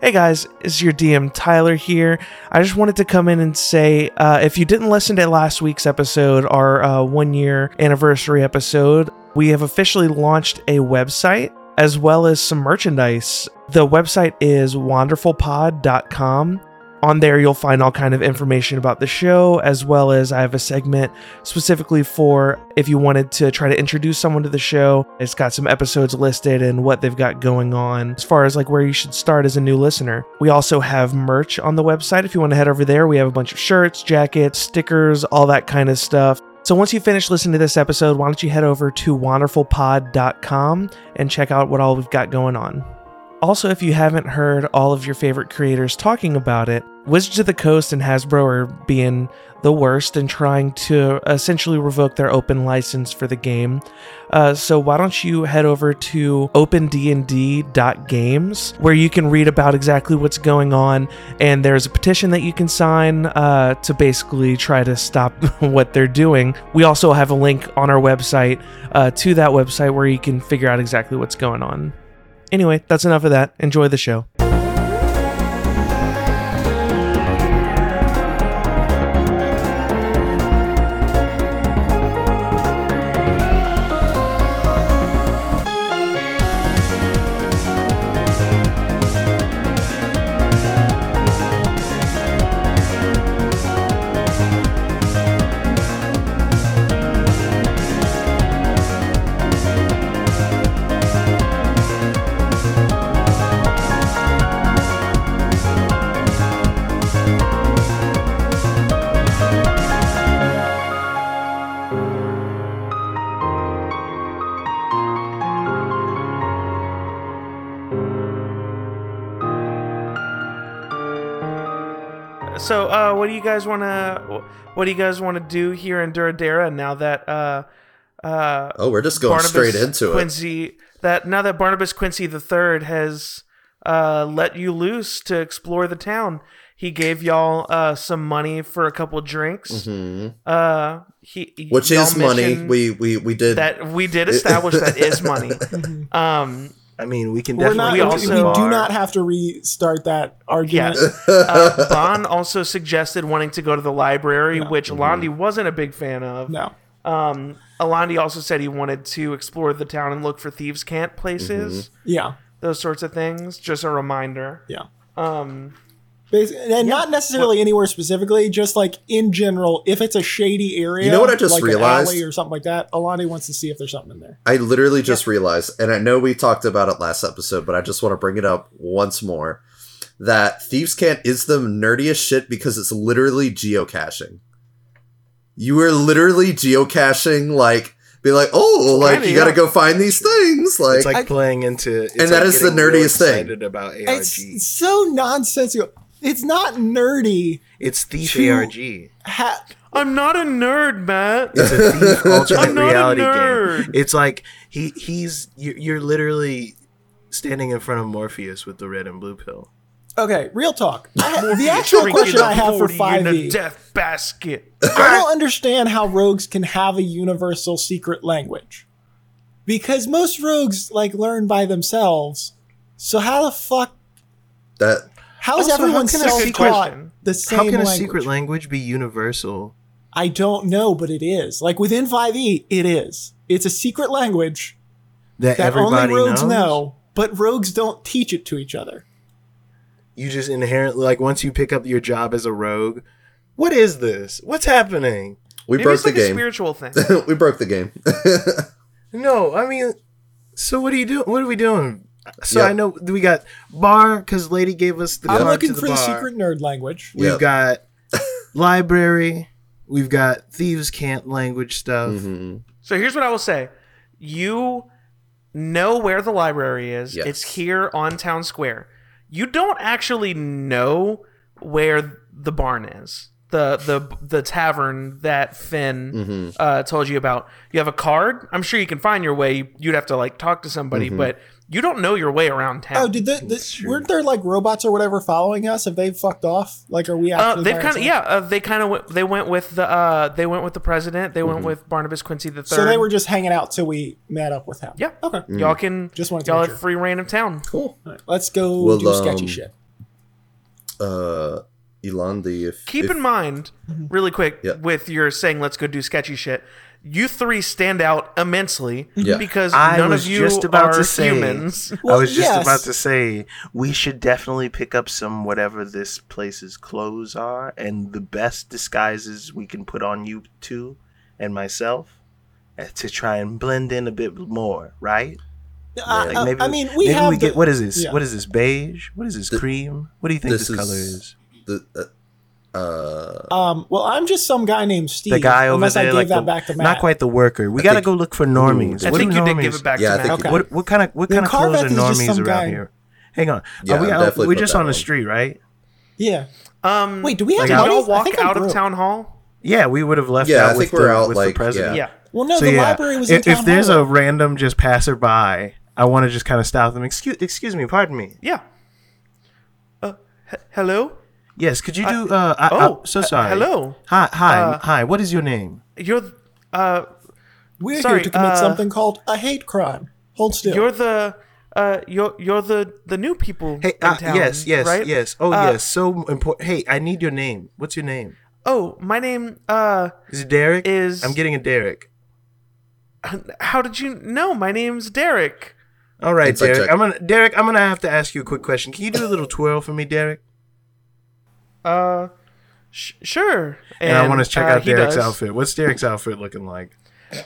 Hey guys, it's your DM Tyler here. I just wanted to come in and say uh, if you didn't listen to last week's episode, our uh, one year anniversary episode, we have officially launched a website as well as some merchandise. The website is wanderfulpod.com. On there, you'll find all kind of information about the show, as well as I have a segment specifically for if you wanted to try to introduce someone to the show. It's got some episodes listed and what they've got going on, as far as like where you should start as a new listener. We also have merch on the website. If you want to head over there, we have a bunch of shirts, jackets, stickers, all that kind of stuff. So once you finish listening to this episode, why don't you head over to wanderfulpod.com and check out what all we've got going on. Also, if you haven't heard all of your favorite creators talking about it, Wizards of the Coast and Hasbro are being the worst and trying to essentially revoke their open license for the game. Uh, so why don't you head over to opendnd.games where you can read about exactly what's going on and there's a petition that you can sign uh, to basically try to stop what they're doing. We also have a link on our website uh, to that website where you can figure out exactly what's going on. Anyway, that's enough of that. Enjoy the show. You guys want to? What do you guys want to do here in Duradera now that uh, uh, Oh, we're just going straight into it. Quincy, that now that Barnabus Quincy the Third has uh, let you loose to explore the town, he gave y'all uh, some money for a couple drinks. Uh, he Mm-hmm. Which is money. We we we did. that we did establish that is money. Um, I mean, we can We're not. definitely. We go We, do far. not have to restart that argument. Yes. uh, Bon also suggested wanting to go to the library, which Mm-hmm. Alandi wasn't a big fan of. No. Um, Alandi also said he wanted to explore the town and look for thieves' camp places, Yeah. those sorts of things. Just a reminder. Yeah. Um, Basi- and not necessarily anywhere specifically, just like in general, if it's a shady area, You know what I just like realized? or something like that, Alani wants to see if there's something in there. I literally just realized, and I know we talked about it last episode, but I just want to bring it up once more. That Thieves' Cant is the nerdiest shit because it's literally geocaching. You are literally geocaching, like, be like, oh, like, you gotta go find these things. Like, It's like I- playing into. It's And that like is the getting real nerdiest thing. About ARG. It's It's, so nonsensical. It's not nerdy. It's thief to- ARG. Ha- I'm not a nerd, Matt. It's a Thief alternate I'm not a reality nerd. game. It's like he he's you're, you're literally standing in front of Morpheus with the red and blue pill. okay, real talk. I- the actual question I have for 40 a 5e, death basket. I don't understand how rogues can have a universal secret language. Because most rogues like learn by themselves. So how the fuck that how is Also, how everyone can self secret- taught question. the same How can a language? secret language be universal? I don't know, but it is. Like within 5e, it is. It's a secret language That, that everybody only rogues knows? know, but rogues don't teach it to each other. You just inherently like once you pick up your job as a rogue. What is this? What's happening? we Maybe broke it's the like a game. spiritual thing. we broke the game. No, I mean, so what are you doing? What are we doing? So Yep. I know we got bar because lady gave us the I'm looking to the for the secret nerd language. We've Yep. got library. We've got thieves cant language stuff. Mm-hmm. So here's what I will say. You know where the library is. Yes. It's here on Town Square. You don't actually know where the barn is. The the the tavern that Finn Mm-hmm. uh, told you about. You have a card. I'm sure you can find your way. You'd have to like talk to somebody, Mm-hmm. but you don't know your way around town. Oh, did the, the weren't there like robots or whatever following us? Have they fucked off? Like, are we Uh, they've kind of yeah. Uh, they kind of went. They went with the. Uh, they went with the president. They Mm-hmm. went with Barnabus Quincy the third. So they were just hanging out till we met up with him. Yeah. Okay. Y'all can Just wanted to y'all make have sure. free reign of town. Cool. All right, let's go Well, do sketchy um, shit. uh, Alandi, if Keep if, in mind, really quick, Yeah. with your saying "Let's go do sketchy shit." You three stand out immensely Yeah. because I none was of you just about are to say- humans. Well, I was just yes. about to say we should definitely pick up some whatever this place's clothes are, and the best disguises we can put on you two and myself uh, to try and blend in a bit more, right? I, Like I- maybe I mean, we maybe have we the- get what is this? yeah. What is this beige? What is this The- cream? What do you think this this, color is- is? the uh, uh, Um, well, I'm just some guy named Steve. The guy over unless there, I gave like that the, back to Matt. not quite the worker. We I gotta think- go look for normies. I What think do you did normies- give it back Yeah, to think Matt. Okay. What what kind of what Then kind of clothes Carveth are is just normies some around guy. here? Hang on. Yeah, are we, I'm out, definitely we're just on the street, right? Yeah. Um, Wait, do we have Like, did money? y'all I walk think out of town hall? Yeah, we would have left Yeah, out I with, think we're the, out, with the president. yeah. Yeah. Well, no, the library was in if, town if there's a random just passerby, I want to just kind of stop them. Excuse, excuse me, pardon me. Yeah. Uh, hello. Yes, could you do? Uh, I, oh, I, so uh, sorry. hello. Hi, hi, Uh, hi. What is your name? You're, uh, We're sorry, here to commit uh, something called a hate crime. Hold still. you're the, uh, you're you're the the new people Hey, in uh, town. yes, yes, right? yes. Oh, Uh, yes. So important. Hey, I need your name. What's your name? Oh, my name. Uh, Is it Derek? Is- I'm getting a Derek. how did you know? My name's Derek. All right, Derek. I'm gonna Derek. I'm gonna have to ask you a quick question. Can you do a little twirl for me, Derek? Uh, sh- sure. And, I want to check uh, out Derek's does. outfit. What's Derek's outfit looking like?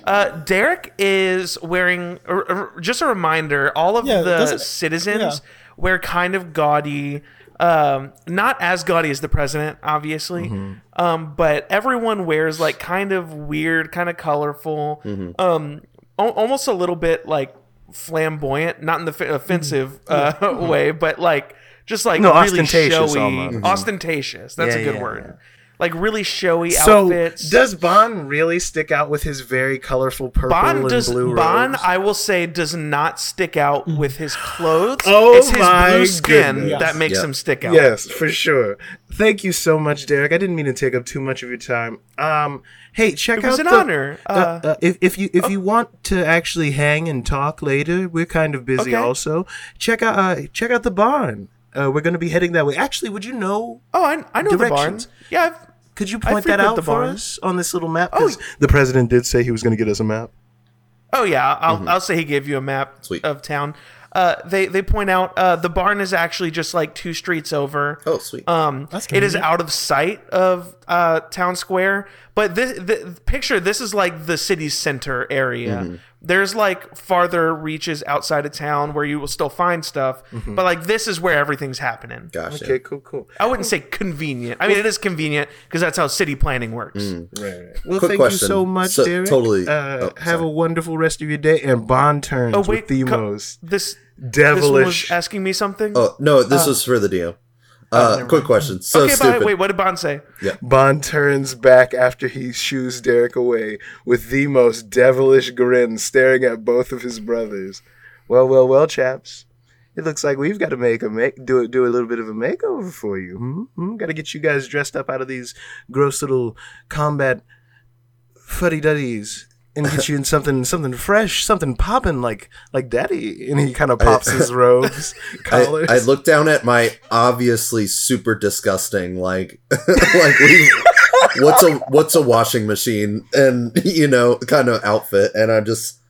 Uh, Derek is wearing. er, er, just a reminder: all of Yeah, the citizens yeah. wear kind of gaudy. Um, not as gaudy as the president, obviously. Mm-hmm. Um, but everyone wears like kind of weird, kind of colorful. Mm-hmm. Um, al- almost a little bit like flamboyant, not in the f- offensive uh, way, but like just like Mm-hmm. No, really ostentatious showy, almost. Mhm. ostentatious. That's Yeah, a good yeah, word. yeah. Like really showy So, outfits. does Bond really stick out with his very colorful purple Bond and does blue Bond, robes? I will say, does not stick out with his clothes. Oh it's his my blue skin goodness. that makes Yep. him stick out. Yes, for sure. Thank you so much, Derek. I didn't mean to take up too much of your time. Um, hey, check It was out an the- honor. uh, Uh, uh, if if you if you want to actually hang and talk later, we're kind of busy Okay. also. Check out uh, check out the barn. Uh, we're going to be heading that way. Actually, would you know? oh, I, I know the barn. Yeah, I've, Could you point that out the for us on this little map? Oh, 'Cause the president did say he was going to get us a map. oh yeah. I'll, I'll say he gave you a map Sweet. of town. Uh, they they point out uh, the barn is actually just like two streets over. oh, sweet. Um, That's it is out of sight of uh, town square, but this the, picture this is like the city center area. Mm-hmm. There's like farther reaches outside of town where you will still find stuff, Mm-hmm. but like this is where everything's happening. Gotcha. Okay, cool, cool. I wouldn't say convenient. I mean, it is convenient because that's how city planning works. Right, right. Well, Quick thank question. you so much, So- Derek. totally- Uh, oh, have a wonderful rest of your day. And Bond turns Oh with wait, the co- most this this one was devilish. asking me something. Oh no, this was for the DM. Uh, quick question. So okay, stupid. bye. Wait, what did Bond say? Yeah. Bond turns back after he shoos Derek away with the most devilish grin, staring at both of his brothers. Well, well, well, chaps. It looks like we've got to make a make do do a little bit of a makeover for you. Hmm? Hmm? Got to get you guys dressed up out of these gross little combat fuddy duddies and get you in something something fresh, something popping like like Daddy. And he kind of pops his robes, collars. I, I look down at my obviously super disgusting like like we, what's a what's a washing machine and you know kind of outfit and I just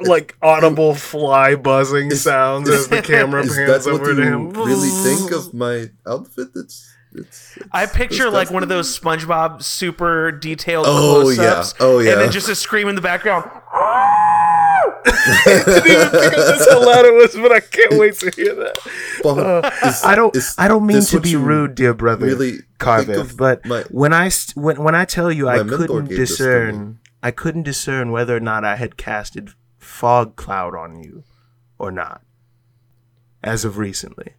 like audible fly buzzing sounds as the camera pans over you to him. really think of my outfit? That's it's, it's I picture like one of those SpongeBob super detailed Oh, close-ups. yeah. Oh, yeah. And then just a scream in the background. I didn't even think of this how loud it was, but I can't wait to hear that. But uh, is- I don't. is I don't mean to be rude, dear brother, Really think Carveth, but my- when I when when I tell you I couldn't gave this to discern, I couldn't discern whether or not I had casted fog cloud on you or not, as of recently.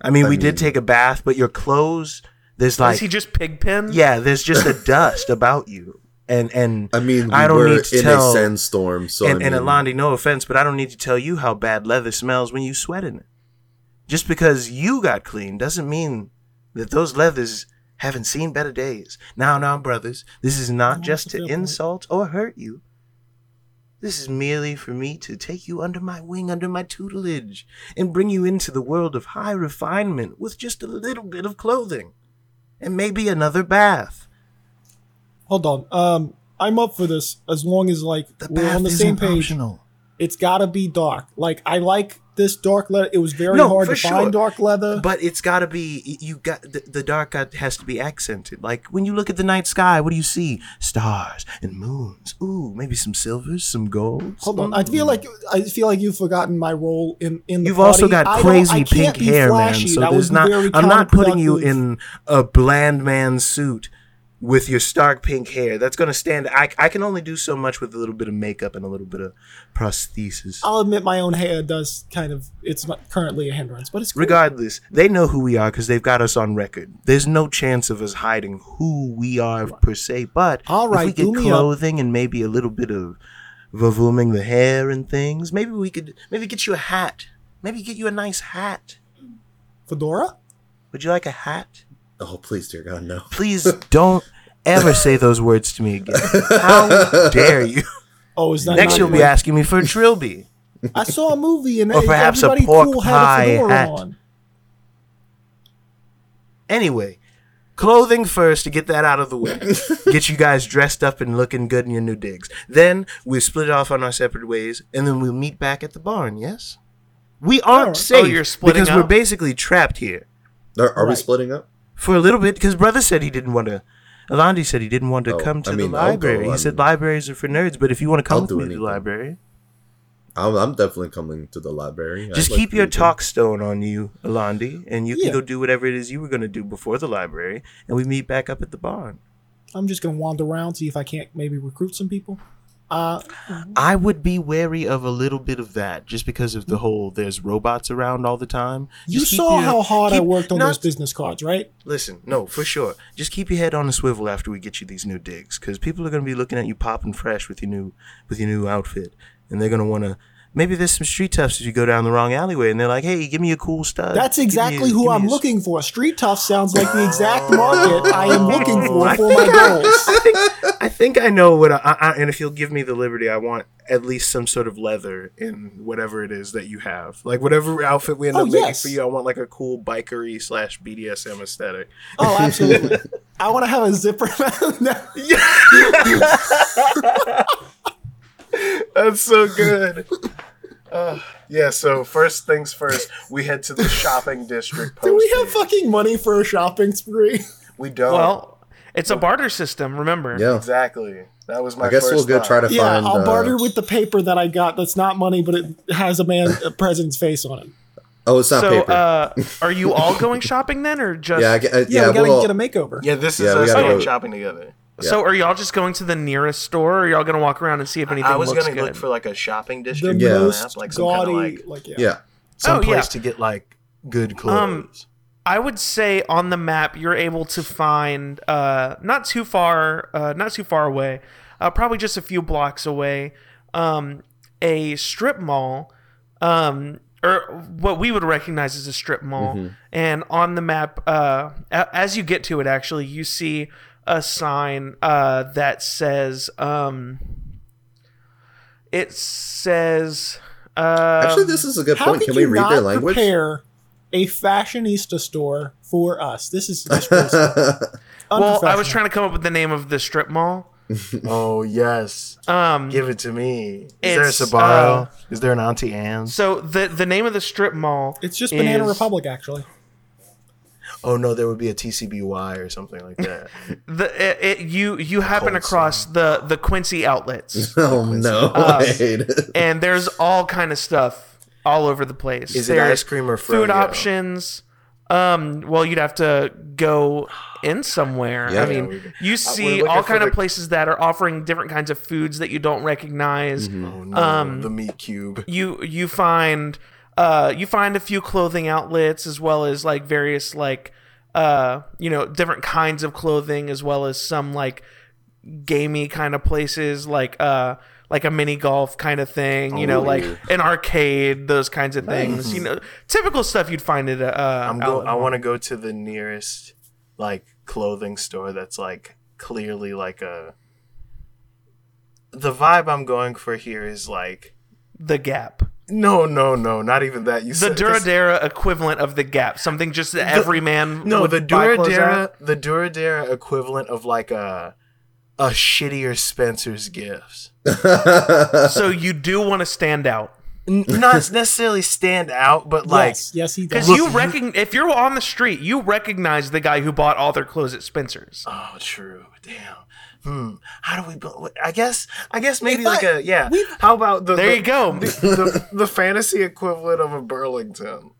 I mean, I we did take a bath, but your clothes, there's like, Is he just pigpen? yeah, there's just a dust about you, and and I mean, we I don't were need to in tell- a sandstorm, so and, I mean, and Alandi, no offense, but I don't need to tell you how bad leather smells when you sweat in it. Just because you got clean doesn't mean that those leathers haven't seen better days. Now, now, brothers, this is not just to fair point. insult or hurt you. This is merely for me to take you under my wing, under my tutelage, and bring you into the world of high refinement with just a little bit of clothing. And maybe another bath. Hold on. Um, I'm up for this as long as like The we're on the same page. optional. It's gotta be dark. Like I like this dark leather. It was very No, hard to sure. find dark leather. But it's got to be you got the, the dark has to be accented. Like when you look at the night sky, what do you see? Stars and moons. Ooh, maybe some silvers, some golds. Hold on. I feel like I feel like you've forgotten my role in in the You've also got I crazy pink hair, flashy. man. So That there's not. I'm not putting you in a bland man suit with your stark pink hair. That's gonna stand. I I can only do so much with a little bit of makeup and a little bit of prosthesis. I'll admit my own hair does kind of it's currently a hindrance, but it's cool. Regardless, they know who we are because they've got us on record. There's no chance of us hiding who we are per se. But All right, if we get up. clothing and maybe a little bit of vavooming the hair and things, maybe we could maybe get you a hat. Maybe get you a nice hat. Fedora. Would you like a hat? Oh, please, dear God, no. Please don't ever say those words to me again. How dare you? Oh, is that Next, you'll be like- asking me for a trilby. I saw a movie and Or perhaps a pork cool had pie a fedora hat. on. Anyway, clothing first to get that out of the way. get you guys dressed up and looking good in your new digs. Then we split off on our separate ways, and then we'll meet back at the barn. Yes, we aren't Alright. safe Oh, you're splitting because we're basically trapped here Are, are we splitting up? For a little bit. Because brother said he didn't want to. Alandi said he didn't want to Oh, come to I mean, the I'll go, library. he said libraries are for nerds, but if you want to come I'll with do me to the library, I'm, I'm definitely coming to the library. I'd Just like keep your read them. talk stone on you, Alandi, and you Yeah. can go do whatever it is you were going to do before the library, and we meet back up at the barn. I'm just gonna wander around see if I can't maybe recruit some people. Uh, I would be wary of a little bit of that, just because of the whole there's robots around all the time. you Just keep saw your- how hard I worked on not- those business cards, right? Listen, no, for sure. Just keep your head on a swivel after we get you these new digs, because people are going to be looking at you popping fresh with your new with your new outfit, and they're going to want to. Maybe there's some street toughs if you go down the wrong alleyway, and they're like, "Hey, give me a cool stud." That's me a- exactly who I'm looking for. Street Tough sounds like the exact market I am oh, looking for I for my goals. I think I think I know what I, I, and if you'll give me the liberty, I want at least some sort of leather in whatever it is that you have. Like whatever outfit we end Oh, up making yes. for you, I want like a cool bikery slash BDSM aesthetic. Oh, absolutely. I want to have a zipper. That's so good. Uh, yeah, so first things first, we head to the shopping district. Do we have post fucking money for a shopping spree? We don't. Well, it's a barter system, remember? Yeah. exactly. That was my. I guess first we'll go thought. try to Yeah, find. I'll uh, barter with the paper that I got. That's not money, but it has a man, a president's face on it. Oh, it's not So, paper. uh, are you all going shopping then, or just? yeah, I, get- uh, Yeah, yeah, we gotta well, get a makeover. Yeah, this is Yeah, we us going go- shopping together. So, are y'all just going to the nearest store, or are y'all gonna walk around and see if anything I was looks gonna good? look for like a shopping The district. Yeah. the most map, like some kind gaudy, of like like yeah. yeah. some Oh, yeah. place to get like good clothes. Um, I would say on the map you're able to find uh, not too far, uh, not too far away, uh, probably just a few blocks away, um, a strip mall, um, or what we would recognize as a strip mall. And on the map, uh, a- as you get to it, actually, you see a sign uh, that says, um, it says. Uh, Actually, this is a good point. could Can we you read not their language? prepare a fashionista store for us? This is well, I was trying to come up with the name of the strip mall. oh yes, Um, give it to me. Is there a It's, Sbarro? uh, is there an Auntie Anne's? so the the name of the strip mall. It's just Banana is- Republic, actually. Oh no, there would be a TCBY or something like that. The it, it, you you happen Cold across the the Quincy outlets, oh no! Uh, and there's all kind of stuff all over the place. Is it There's ice cream or food options? Um, well, you'd have to go in somewhere. Yeah. I mean, we- you see looking all for kind of places that are offering different kinds of foods that you don't recognize. oh no, Um, the meat cube. you you find uh you find a few clothing outlets as well as like various like uh you know different kinds of clothing as well as some like gamey kind of places like uh like a mini golf kind of thing you know like an arcade those kinds of things you know typical stuff you'd find at a uh I'm go. I want to go to the nearest like clothing store that's like clearly like a the vibe I'm going for here is like The Gap. No, no, no, not even that. You The said 'cause- Duradera equivalent of the Gap. Something just that every man No, would the buy Duradera, at. the Duradera equivalent of like a a shittier Spencer's gifts. So you do want to stand out. N- not necessarily stand out, but like yes, yes, he does. Because you recognize, if you're on the street, you recognize the guy who bought all their clothes at Spencer's. oh, true. Damn. Hmm. How do we? build- I guess. I guess maybe If like a yeah. How about the There the, you go. the, the, the fantasy equivalent of a Burlington?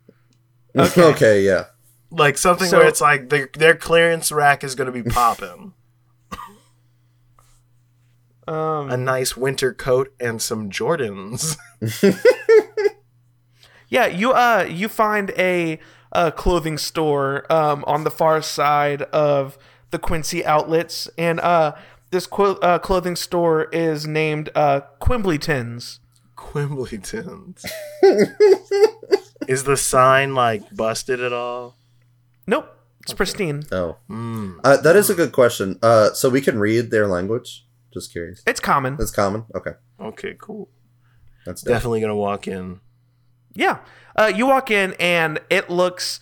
okay. yeah. Like something So- where it's like their their clearance rack is going to be popping. Um, a nice winter coat and some Jordans. yeah, you uh, you find a, a clothing store um, on the far side of the Quincy outlets, and uh, this qu- uh, clothing store is named uh, Quimbleton's. Quimbleton's. is the sign like busted at all? Nope, it's pristine. Oh, Mm. uh, that is a good question. Uh, so we can read their language. Just curious. It's common. It's common. Okay, Okay, cool. that's definitely. Definitely gonna walk in. Yeah. Uh, you walk in and it looks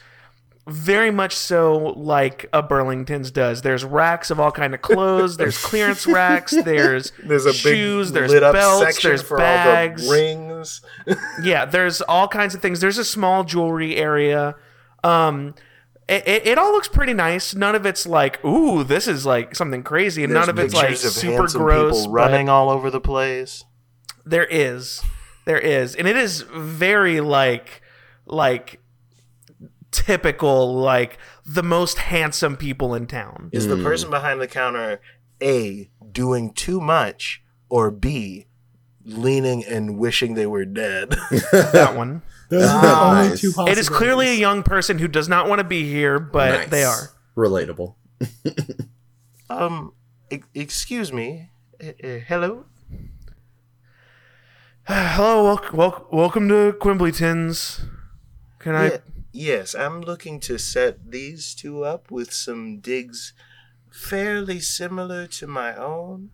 very much so like a Burlington's does. There's racks of all kind of clothes. There's clearance racks. There's There's a shoes. big There's belts. There's bags. the rings. yeah. There's all kinds of things. There's a small jewelry area. Um, it, it, it all looks pretty nice. None of it's like, ooh, this is like something crazy, and There's none of it's like of super gross. people running all over the place. There is. There is. And it is very like like typical like the most handsome people in town. Is the person behind the counter A doing too much or B leaning and wishing they were dead? That one. Those are the only Nice. two possibilities. It is clearly a young person who does not want to be here, but Nice. they are. relatable. um, e- excuse me. Hello. Hello, wel- wel- welcome to Quimbleton's. Can I Ye- yes, I'm looking to set these two up with some digs fairly similar to my own.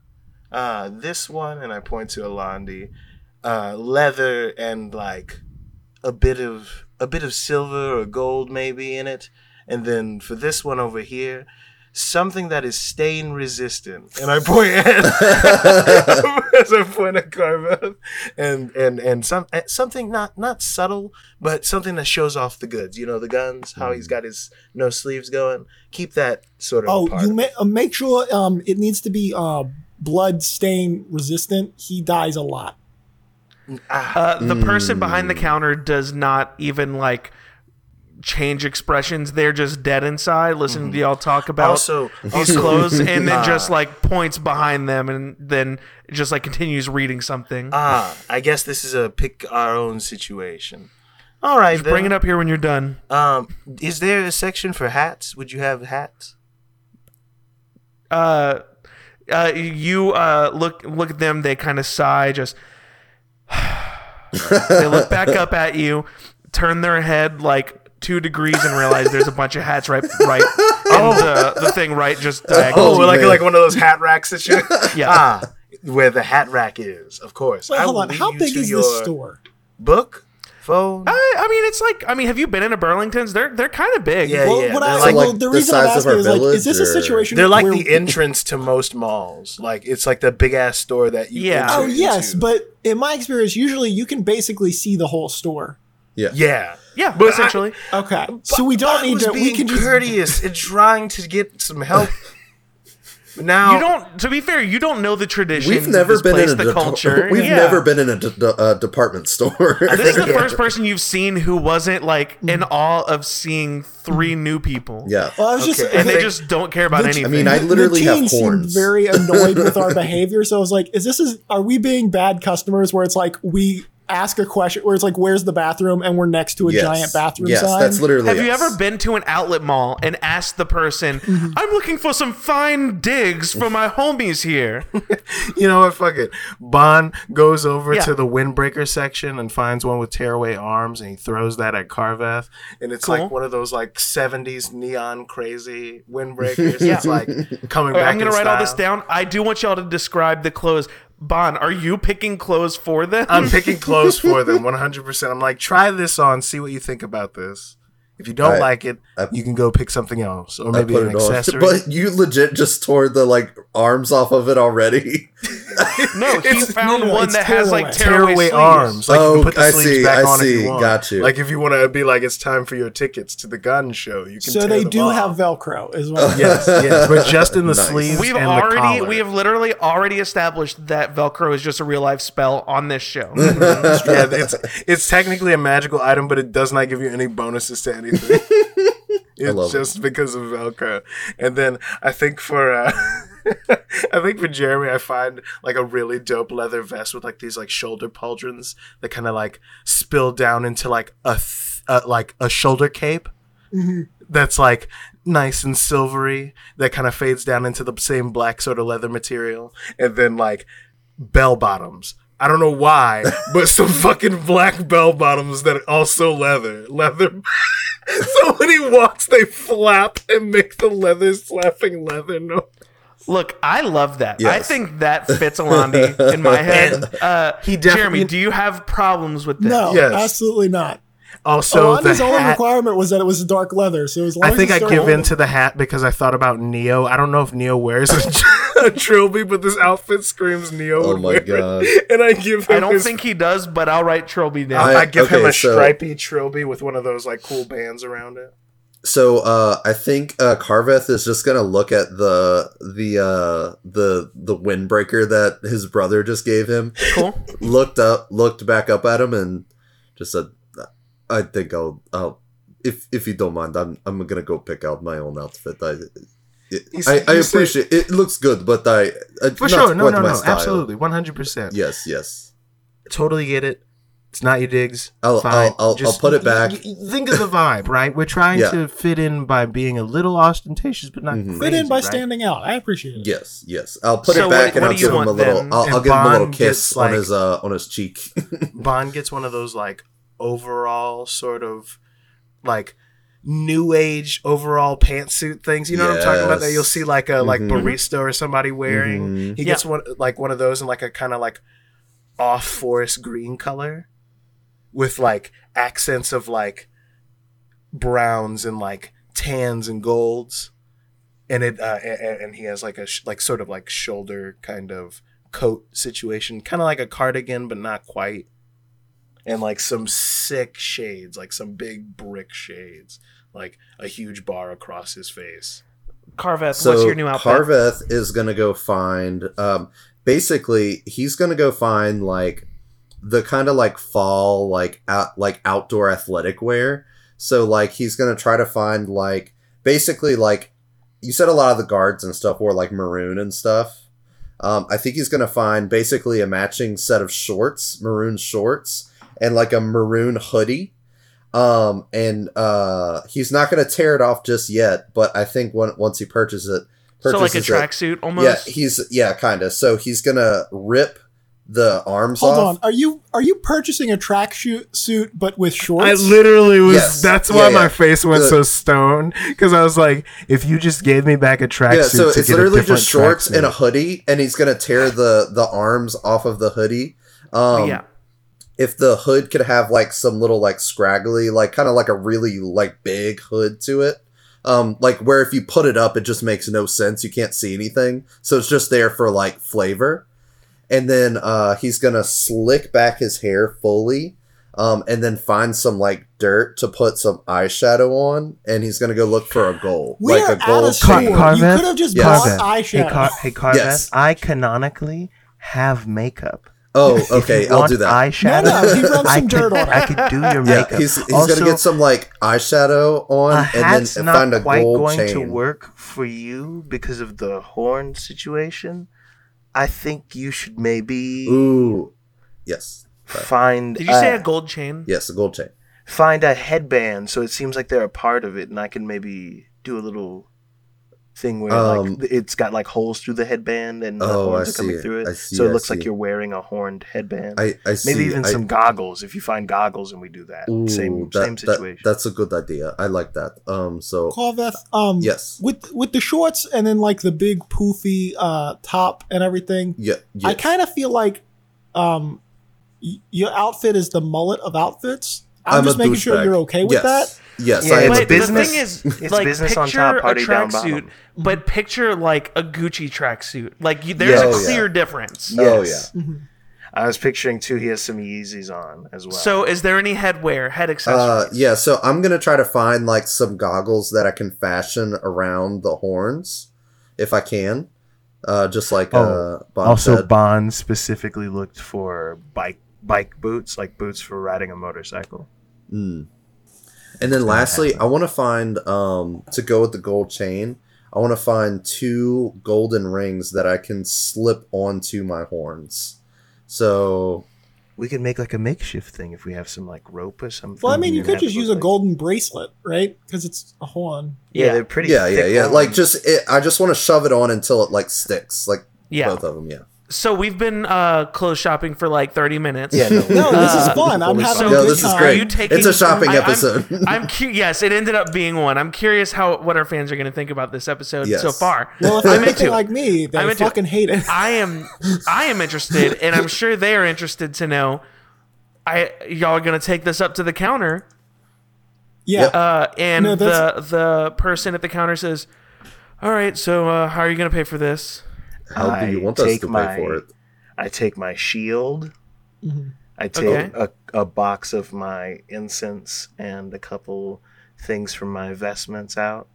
Uh, this one, and I point to Alandi, uh, leather and like a bit of a bit of silver or gold maybe in it, and then for this one over here, something that is stain resistant. And I point at as I point at Carvel, and and and some something not not subtle, but something that shows off the goods. You know, the guns, how he's got his no sleeves going. Keep that sort of. Oh, apart. you ma- uh, make sure um, it needs to be uh, blood stain resistant. He dies a lot. Ah, Uh, the person behind the counter does not even like change expressions. They're just dead inside, listening to y'all talk about also, these clothes, and then Ah. just like points behind them, and then just like continues reading something. ah, I guess this is a pick our own situation. All right, then. Bring it up here when you're done. Um, is there a section for hats? Would you have hats? Uh, uh, you uh look look at them. They kind of sigh. Just they look back up at you, turn their head like two degrees, and realize there's a bunch of hats right right in the the thing right just diagonal. Oh, Oh, like like one of those hat racks that you. Yeah. Ah, where the hat rack is, of course. Wait, hold on. How big is this store? Book, phone. Uh, I mean, it's like I mean, have you been into Burlington's? They're they're kind of big. Yeah, Well, yeah. what I, like- well, the the reason I'm size of asking our is like, is this a situation? They're like where- the entrance to most malls. Like it's like the big ass store that you. Yeah. enter Oh yes, into. but in my experience, usually you can basically see the whole store. Yeah. yeah. yeah, But I- essentially. Okay, so we don't I need to. being We can just. courteous and trying to get some help. But now you don't. To be fair, you don't know the tradition. We've of never this been place, in a the de- culture. We've Yeah. never been in a de- de- uh, department store. This is the Yeah. first person you've seen who wasn't like in awe of seeing three new people. yeah. Well, I was just. Okay, and they think- just don't care about The- I anything. I mean, I the literally have teens seemed horns. very annoyed with our behavior, so I was like, "Is this is? Are we being bad customers? Where it's like we ask a question, where it's like, "Where's the bathroom?" and we're next to a Yes. giant bathroom Yes, sign. that's literally. Have you ever been to an outlet mall and asked the person, Mm-hmm. "I'm looking for some fine digs for my homies here"? You know what? Fuck it. Bond goes over Yeah. to the windbreaker section and finds one with tearaway arms, and he throws that at Carveth. And it's Cool. like one of those like '70s neon crazy windbreakers. Yeah. It's like coming All right, back. I'm gonna in write all this down. I do want y'all to describe the clothes. Bon, are you picking clothes for them? I'm picking clothes for them 100%. I'm like, try this on, see what you think about this. If you don't I- like it, I- you can go pick something else or maybe an it on. accessory. But you legit just tore the like arms off of it already. no, he It's- found no, no, one that has like tearaway. tearaway, tearaway arms. Like you Oh, can put the I sleeves see, back I on if see. you want. Got you. Like if you want to be like, it's time for your tickets to the gun show. You can. So tear they them do off. have Velcro, is what. Yes, yes, but just in the Nice. sleeves We've and already, collar. we have literally already established that Velcro is just a real life spell on this show. yeah, it's it's technically a magical item, but it does not give you any bonuses to anything. It's love it. just because of Velcro. And then I think for uh, I think for Jeremy, I find like a really dope leather vest with like these like shoulder pauldrons that kind of like spill down into like a th- uh, like a shoulder cape. That's like nice and silvery. That kind of fades down into the same black sort of leather material, and then like bell bottoms. I don't know why, but some fucking black bell bottoms that are also leather. Leather. so when he walks, they flap and make the leather slapping leather noise. Look, I love that. I think that fits Alandi in my head. Uh, He Jeremy, do you have problems with this? No, Yes. absolutely not. Also, the only hat. requirement was that it was dark leather. So as long I as think I give in to the hat because I thought about Neo. I don't know if Neo wears a, a trilby, but this outfit screams Neo. Oh my wear it. God. And I give him I don't his- think he does, but I'll write Trilby down. I, I- give him a so- stripy trilby with one of those like cool bands around it. So uh, I think uh, Carveth is just gonna look at the the uh, the the windbreaker that his brother just gave him. cool. Looked up, looked back up at him, and just said, "I think I'll, I'll if if you don't mind, I'm I'm gonna go pick out my own outfit. I it, He's- I, I you said- appreciate it. It looks good, but I uh, For not sure. No, no, no. style. Absolutely. 100%. Yes, yes. totally get it. It's not your digs. I'll- Fine. I'll- I'll- I'll put it back. y- y- think of the vibe, right? We're trying Yeah. to fit in by being a little ostentatious, but not Mhm. fit in by right? standing out. I appreciate it. Yes, yes. I'll put So it back what- and what I'll give him a little. then? I'll, I'll give him a little kiss gets, on like- his uh on his cheek. Bond gets one of those like overall sort of like new age overall pantsuit things. You know what I'm talking about? That you'll see like a like Mhm. barista or somebody wearing. Mhm. He Yeah. gets one like one of those in like a kind of like off forest green color with like accents of like browns and like tans and golds and it uh, and, and he has like a sh- like sort of like shoulder kind of coat situation kind of like a cardigan but not quite and like some sick shades like some big brick shades like a huge bar across his face Carveth, So what's your new outfit? Carveth is gonna go find. Um, basically, he's gonna go find like the kind of like fall like out like outdoor athletic wear. So like he's gonna try to find like basically like you said a lot of the guards and stuff wore like maroon and stuff. Um, I think he's gonna find basically a matching set of shorts, maroon shorts, and like a maroon hoodie. Um, and uh, he's not gonna tear it off just yet, but I think when, once he purchases it, so like a tracksuit almost. yeah, he's yeah, kind of. So he's gonna rip the arms Hold off. on. Are you are you purchasing a tracksuit suit but with shorts? I literally was. Yes. That's Yeah, why yeah. my face went The- so stoned because I was like, if you just gave me back a tracksuit, Yeah, so to it's get literally just shorts tracksuit. and a hoodie, and he's gonna tear the the arms off of the hoodie. Um, yeah. If the hood could have like some little like scraggly, like kind of like a really like big hood to it. Um, like where if you put it up, it just makes no sense. You can't see anything, so it's just there for like flavor. And then uh, he's gonna slick back his hair fully, um, and then find some like dirt to put some eyeshadow on, and he's gonna go look for a goal, we like are a at gold a store. chain. Car- you could have just Yes. bought Carveth. eyeshadow. Hey, Car- hey Carveth, Yes. I canonically have makeup. Oh, okay, I'll do that. Eyeshadow. No, no, he rubbed I some dirt could, on it. I could do your Yeah, makeup. he's, he's Also, gonna get some like eyeshadow on, and then not find a quite gold going chain. to work for you because of the horn situation. I think you should maybe Ooh, yes, find. Did you say a gold chain? yes, a gold chain. find a headband so it seems like they're a part of it, and I can maybe do a little thing where Um, like it's got like holes through the headband and the Oh, horns I are coming see. through it. I see, so it I looks like you're wearing a horned headband. I, I see. Maybe even I- some goggles if you find goggles and we do that. Ooh, same that- same that- situation. that's a good idea. I like that. Um, so Carveth, um, yes, with with the shorts and then like the big poofy uh top and everything. yeah, I kind of feel like um y- your outfit is the mullet of outfits. I'm, I'm just making sure douchebag. you're okay with yes. that. Yes, Yeah, I am it's but business- the thing is, it's like, business on picture top, a party down tracksuit, bottom. but picture like a Gucci tracksuit. Like, you, there's Yeah. a Oh, yeah. clear difference. Oh, Yes. Mhm. I was picturing too. He has some Yeezys on as well. So, is there any headwear, head Uh, accessories? yeah, so I'm gonna try to find like some goggles that I can fashion around the horns, if I can. Uh, just like uh, Oh, Bob also, said. Bond specifically looked for bike bike boots, like boots for riding a motorcycle. Mm. And then lastly, I want to find um to go with the gold chain. I want to find two golden rings that I can slip onto my horns. So We could make like a makeshift thing if we have some like rope or something. Well, I mean, you could just use look a golden bracelet, right? Because it's a horn. Yeah, Yeah. they're pretty. yeah, yeah, thick yeah. Like ones. just it, I just want to shove it on until it like sticks, like Yeah. both of them. Yeah. So, we've been uh, clothes shopping for like 30 minutes. Yeah, no, No, this is fun. I'm fully having so a no, good this is great. Are you taking- it's a shopping I- I'm- episode. I'm cu- yes, it ended up being one. I'm curious how what our fans are going to think about this episode Yes. so far. Well, if I'm they're into like me, I'm they fucking hate it. I am I am interested, and I'm sure they are interested to know. I y'all are gonna take this up to the counter, Yeah. uh, and No, the the person at the counter says, "All right, so uh, how are you gonna pay for this?" How do you I want us take to pay my- for it? I take my shield. Mhm. I take Okay. a, a box of my incense and a couple things from my vestments out,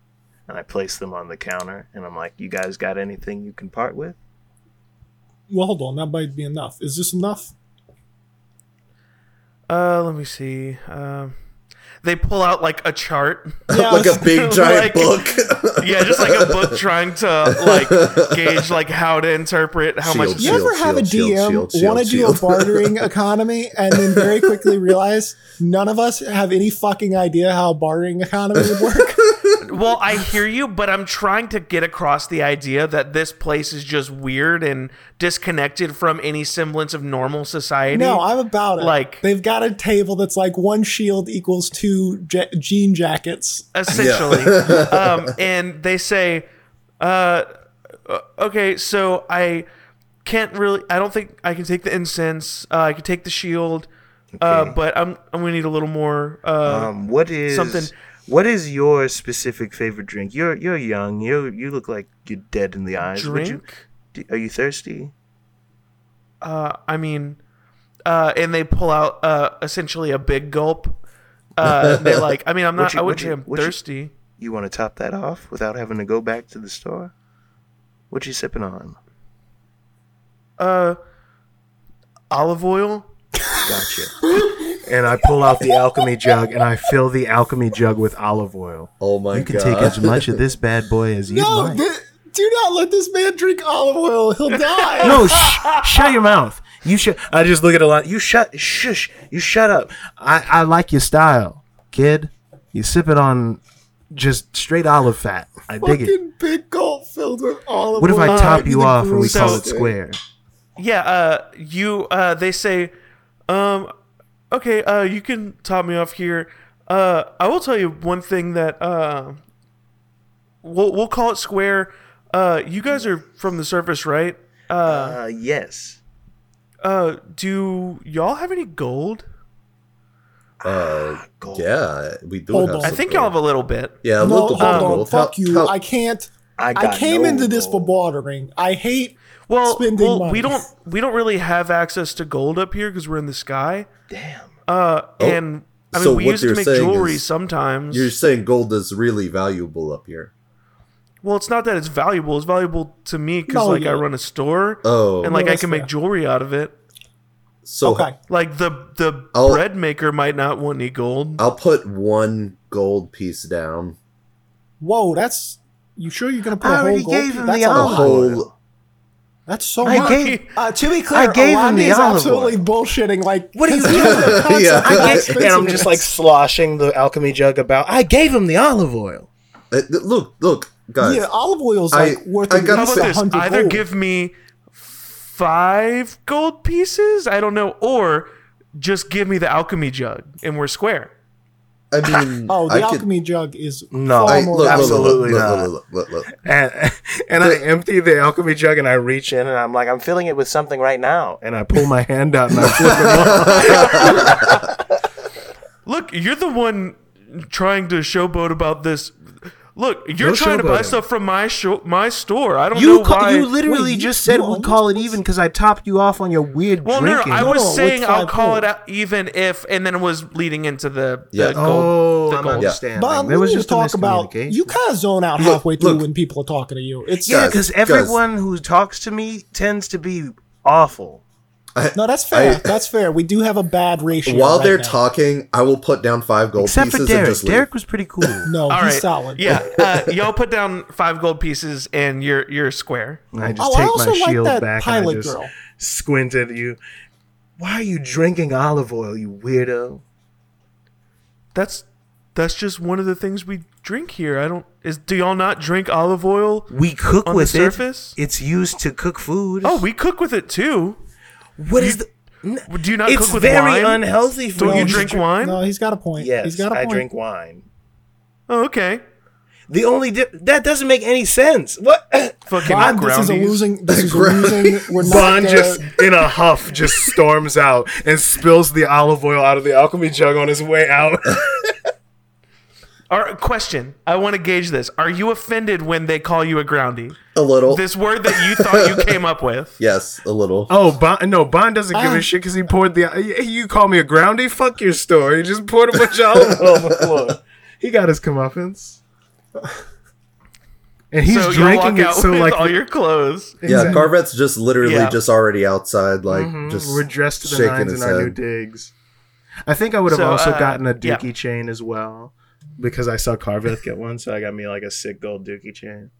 and I place them on the counter. And I'm like, "You guys got anything you can part with?" Well, hold on. That might be enough. Is this enough? Uh, let me see. Um, they pull out like a chart. Yeah, like a big giant Like- book. yeah, just like a book trying to like gauge like how to interpret how much. Shield. You ever have a DM shield, shield, want to do a bartering economy and then very quickly realize none of us have any fucking idea how a bartering economy would work? Well, I hear you, but I'm trying to get across the idea that this place is just weird and disconnected from any semblance of normal society. No, I'm about it. Like- they've got a table that's like one shield equals two je- jean jackets. essentially. um, and they say, uh, uh, okay, so I can't really, I don't think I can take the incense. Uh, I can take the shield, uh, Okay. but I'm, I'm gonna need a little more. Uh, Um, what is something- What is your specific favorite drink? You're you're young. You you look like you're dead in the eyes. Would you- drink. are you thirsty? Uh, I mean, uh, and they pull out uh, essentially a big gulp. Uh, they're like, I mean, I'm Would not. you- I would wouldn't you- say I'm would you- thirsty. You want to top that off without having to go back to the store? What you sipping on? Uh, olive oil. Gotcha. and I pull out the alchemy jug and I fill the alchemy jug with olive oil. oh my You can god! take as much of this bad boy as you No, like. th- do not let this man drink olive oil. He'll die. No, shh, shut your mouth. You shut. I just look at a lot. You shut. Shush. You shut up. I, I like your style, kid. You sip it on just straight olive fat. I dig it. big gulp filled with olive What if. I top you off and we call it square? Yeah, uh, you, uh, they say, um, okay, uh, you can top me off here. Uh, I will tell you one thing that, uh, we'll, we'll call it square. Uh, you guys are from the surface, right? Uh, Uh, yes. Uh, do y'all have any gold? uh, Gold. yeah, we do. Hold have on. I think gold. y'all have a little bit. Yeah, a No, little hold bit on. gold. Fuck How- you. how- I can't. I, I came no into this for gold. bartering. I hate. Well, Spending well money. we don't we don't really have access to gold up here because we're in the sky. Damn. Uh, and I mean Oh, so we used to make jewelry is sometimes. You're saying gold is really valuable up here. Well, it's not that it's valuable. It's valuable to me because No, like yeah. I run a store Oh, and like I that's can make fair. jewelry out of it. so Okay. Like the the I'll- bread maker might not want any gold. I'll put one gold piece down. Whoa, that's. You sure you're gonna put I a whole already gold? gave him that's the a A olive lot. oil. whole. That's so I much. gave- uh, to be clear, I gave him Alani the is olive absolutely oil. bullshitting. Like, What are you his doing? concept Yeah. of I get- expensive and I'm just like sloshing the alchemy jug about. I gave him the olive oil. Uh, th- look, look. Guys, yeah, olive oil's I- like worth I at gotta How about say- this? 100 Either gold. give me five gold pieces, I don't know, or just give me the alchemy jug and we're square. I mean, Oh, the I could- alchemy jug is No, far I, more look, look, look, Absolutely look, not. look, look, look, look, look. And and I empty the alchemy jug and I reach in and I'm like, I'm filling it with something right now. And I pull my hand out and I flip it off. Look, you're the one trying to showboat about this. Look, you're No trying to buy stuff from my show, my store. I don't You know ca- why. you literally Wait, just you- said you we'd call it even because I topped you off on your weird well, no, no, drinking. I was with saying I'll five call gold. it out even if, and then it was leading into the, the Yeah. gold. oh, the I'm gold. understanding. But there was we just a talk about miscommunication. you kind of zone out Look, halfway through look. when people are talking to you. It's yeah, uh, because everyone who talks to me tends to be awful. No, that's fair. I- that's fair. We do have a bad ratio. While right they're now. talking, I will put down five gold pieces. Except for pieces and Derek. just. Derek was pretty cool. no, All he's right, solid. Yeah, uh, y'all put down five gold pieces and you're you're square. I just Oh, I take also my like shield that back and I just girl. squint at you. Why are you drinking olive oil, you weirdo? That's that's just one of the things we drink here. I don't is do y'all not drink olive oil? We cook On the with it. It's used to cook food. Oh, we cook with it too. What is the? N- Do you not it's cook with very wine? unhealthy for Don't you to drink wine? No, he's got a point. Yes, he's got a I point. drink wine. Oh, okay. The only di- that doesn't make any sense. What? Fucking Bond, this is a losing. This is a losing. We're not. Bond just in a huff just storms out and spills the olive oil out of the alchemy jug on his way out. All right, question. I want to gauge this. Are you offended when they call you a groundy? A little. This word that you thought you came up with. yes, a little. oh, Bond, no, Bond doesn't give a shit because he poured the. You call me a groundy? Fuck your store. He just poured a bunch of olive oil on the floor. He got his comeuppance. And he's so you'll walk drinking it out so with like all your clothes. Yeah, Exactly. Carveth's just literally Yeah. just already outside, like Mhm. just we're dressed to the nines in his our new digs. I think I would have So, also uh, gotten a yeah. chain as well because I saw Carveth get one, so I got me like a sick gold dookie chain.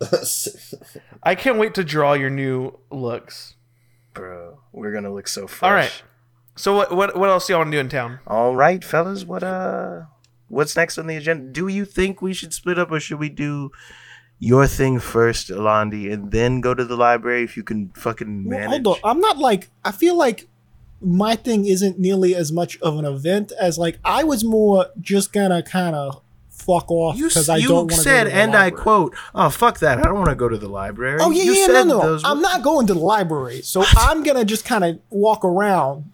I can't wait to draw your new looks. Bro, we're gonna look so fresh. All right. So what what what else do y'all want to do in town? all right, fellas. What uh, what's next on the agenda? Do you think we should split up, or should we do your thing first, Alandi, and then go to the library if you can fucking well, manage? hold on. I'm not like. I feel like my thing isn't nearly as much of an event as like I was more just gonna kind of fuck off You, because I you don't want to. said, and I quote, "Oh fuck that! I don't want to go to the library." Oh yeah, you yeah, no, said no. those I'm not going to the library, so I'm gonna just kind of walk around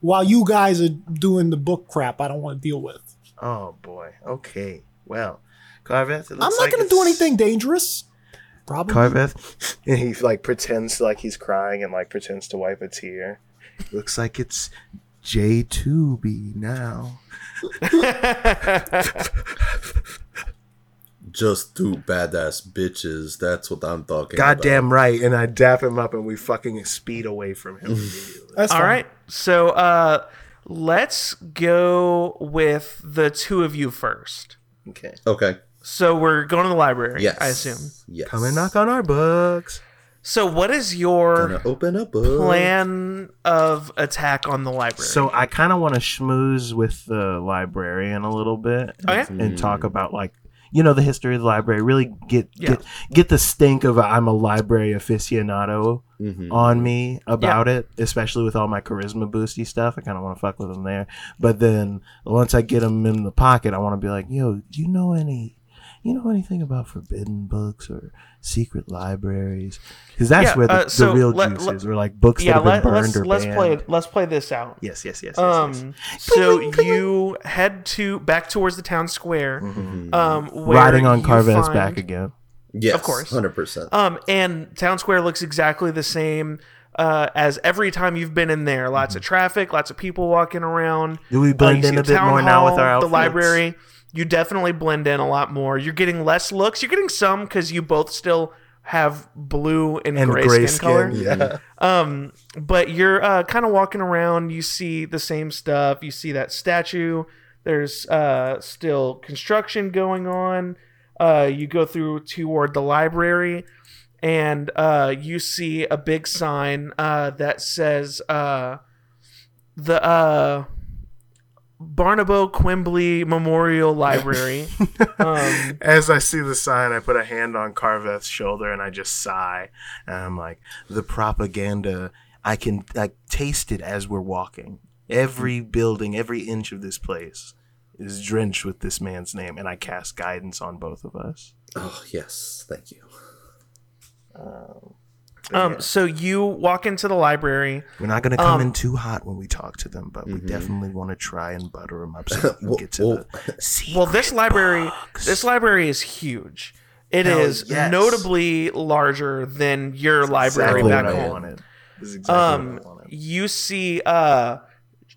while you guys are doing the book crap. I don't want to deal with. Oh boy. Okay. Well, Carveth. it I'm not like gonna do anything dangerous. Probably. Carveth, and he like pretends like he's crying and like pretends to wipe a tear. Looks like it's J2B now. just two badass bitches. That's what I'm talking Goddamn right. And I dap him up and we fucking speed away from him. That's All fine. right. So uh let's go with the two of you first. Okay. Okay. So we're going to the library, Yes. I assume. Yes. Come and knock on our books. So what is your open a book. plan of attack on the library? So I kind of want to schmooze with the librarian a little bit Oh, yeah? and talk about like you know the history of the library. Really get Yeah. get get the stink of a, I'm a library aficionado Mhm. on me about it, especially with all my charisma boosty stuff. I kind of want to fuck with them there. But then once I get them in the pocket, I want to be like, yo, do you know any? You know anything about forbidden books or secret libraries? Because that's Yeah, where the, uh, so the real let- juice let- is, or like books yeah, that have let, been burned let's or let's banned. play let's play this out. Yes, yes, yes. yes, yes. Um, so you head to back towards the town square, Mm-hmm. um, where Mm-hmm. Riding on you Carveth's find- back again. Yes, Of course. hundred percent. Um, and town square looks exactly the same uh, as every time you've been in there. Lots of traffic, lots of people walking around. Do we Uh, blend you in a bit town more now with hall, our the outfits? library. You definitely blend in a lot more. You're getting less looks. You're getting some because you both still have blue and, and gray, gray skin, color. Yeah. Um, but you're uh, kind of walking around. You see the same stuff. You see that statue. There's uh, still construction going on. Uh, you go through toward the library, and uh, you see a big sign uh, that says uh, the uh, Barnabo Quimbley Memorial Library. um, As I see the sign, I put a hand on Carveth's shoulder and I just sigh. And I'm like, the propaganda, I can like taste it as we're walking. Every building, every inch of this place is drenched with this man's name, and I cast guidance on both of us. Oh yes, thank you. um, so you walk into the library. We're not going to come Um, in too hot when we talk to them, but we definitely want to try and butter them up so we can Well- get to well- the Well, this library, books. this library is huge. It is Hell yes. notably larger than your library exactly back what I home. wanted. Exactly Um, what I you see uh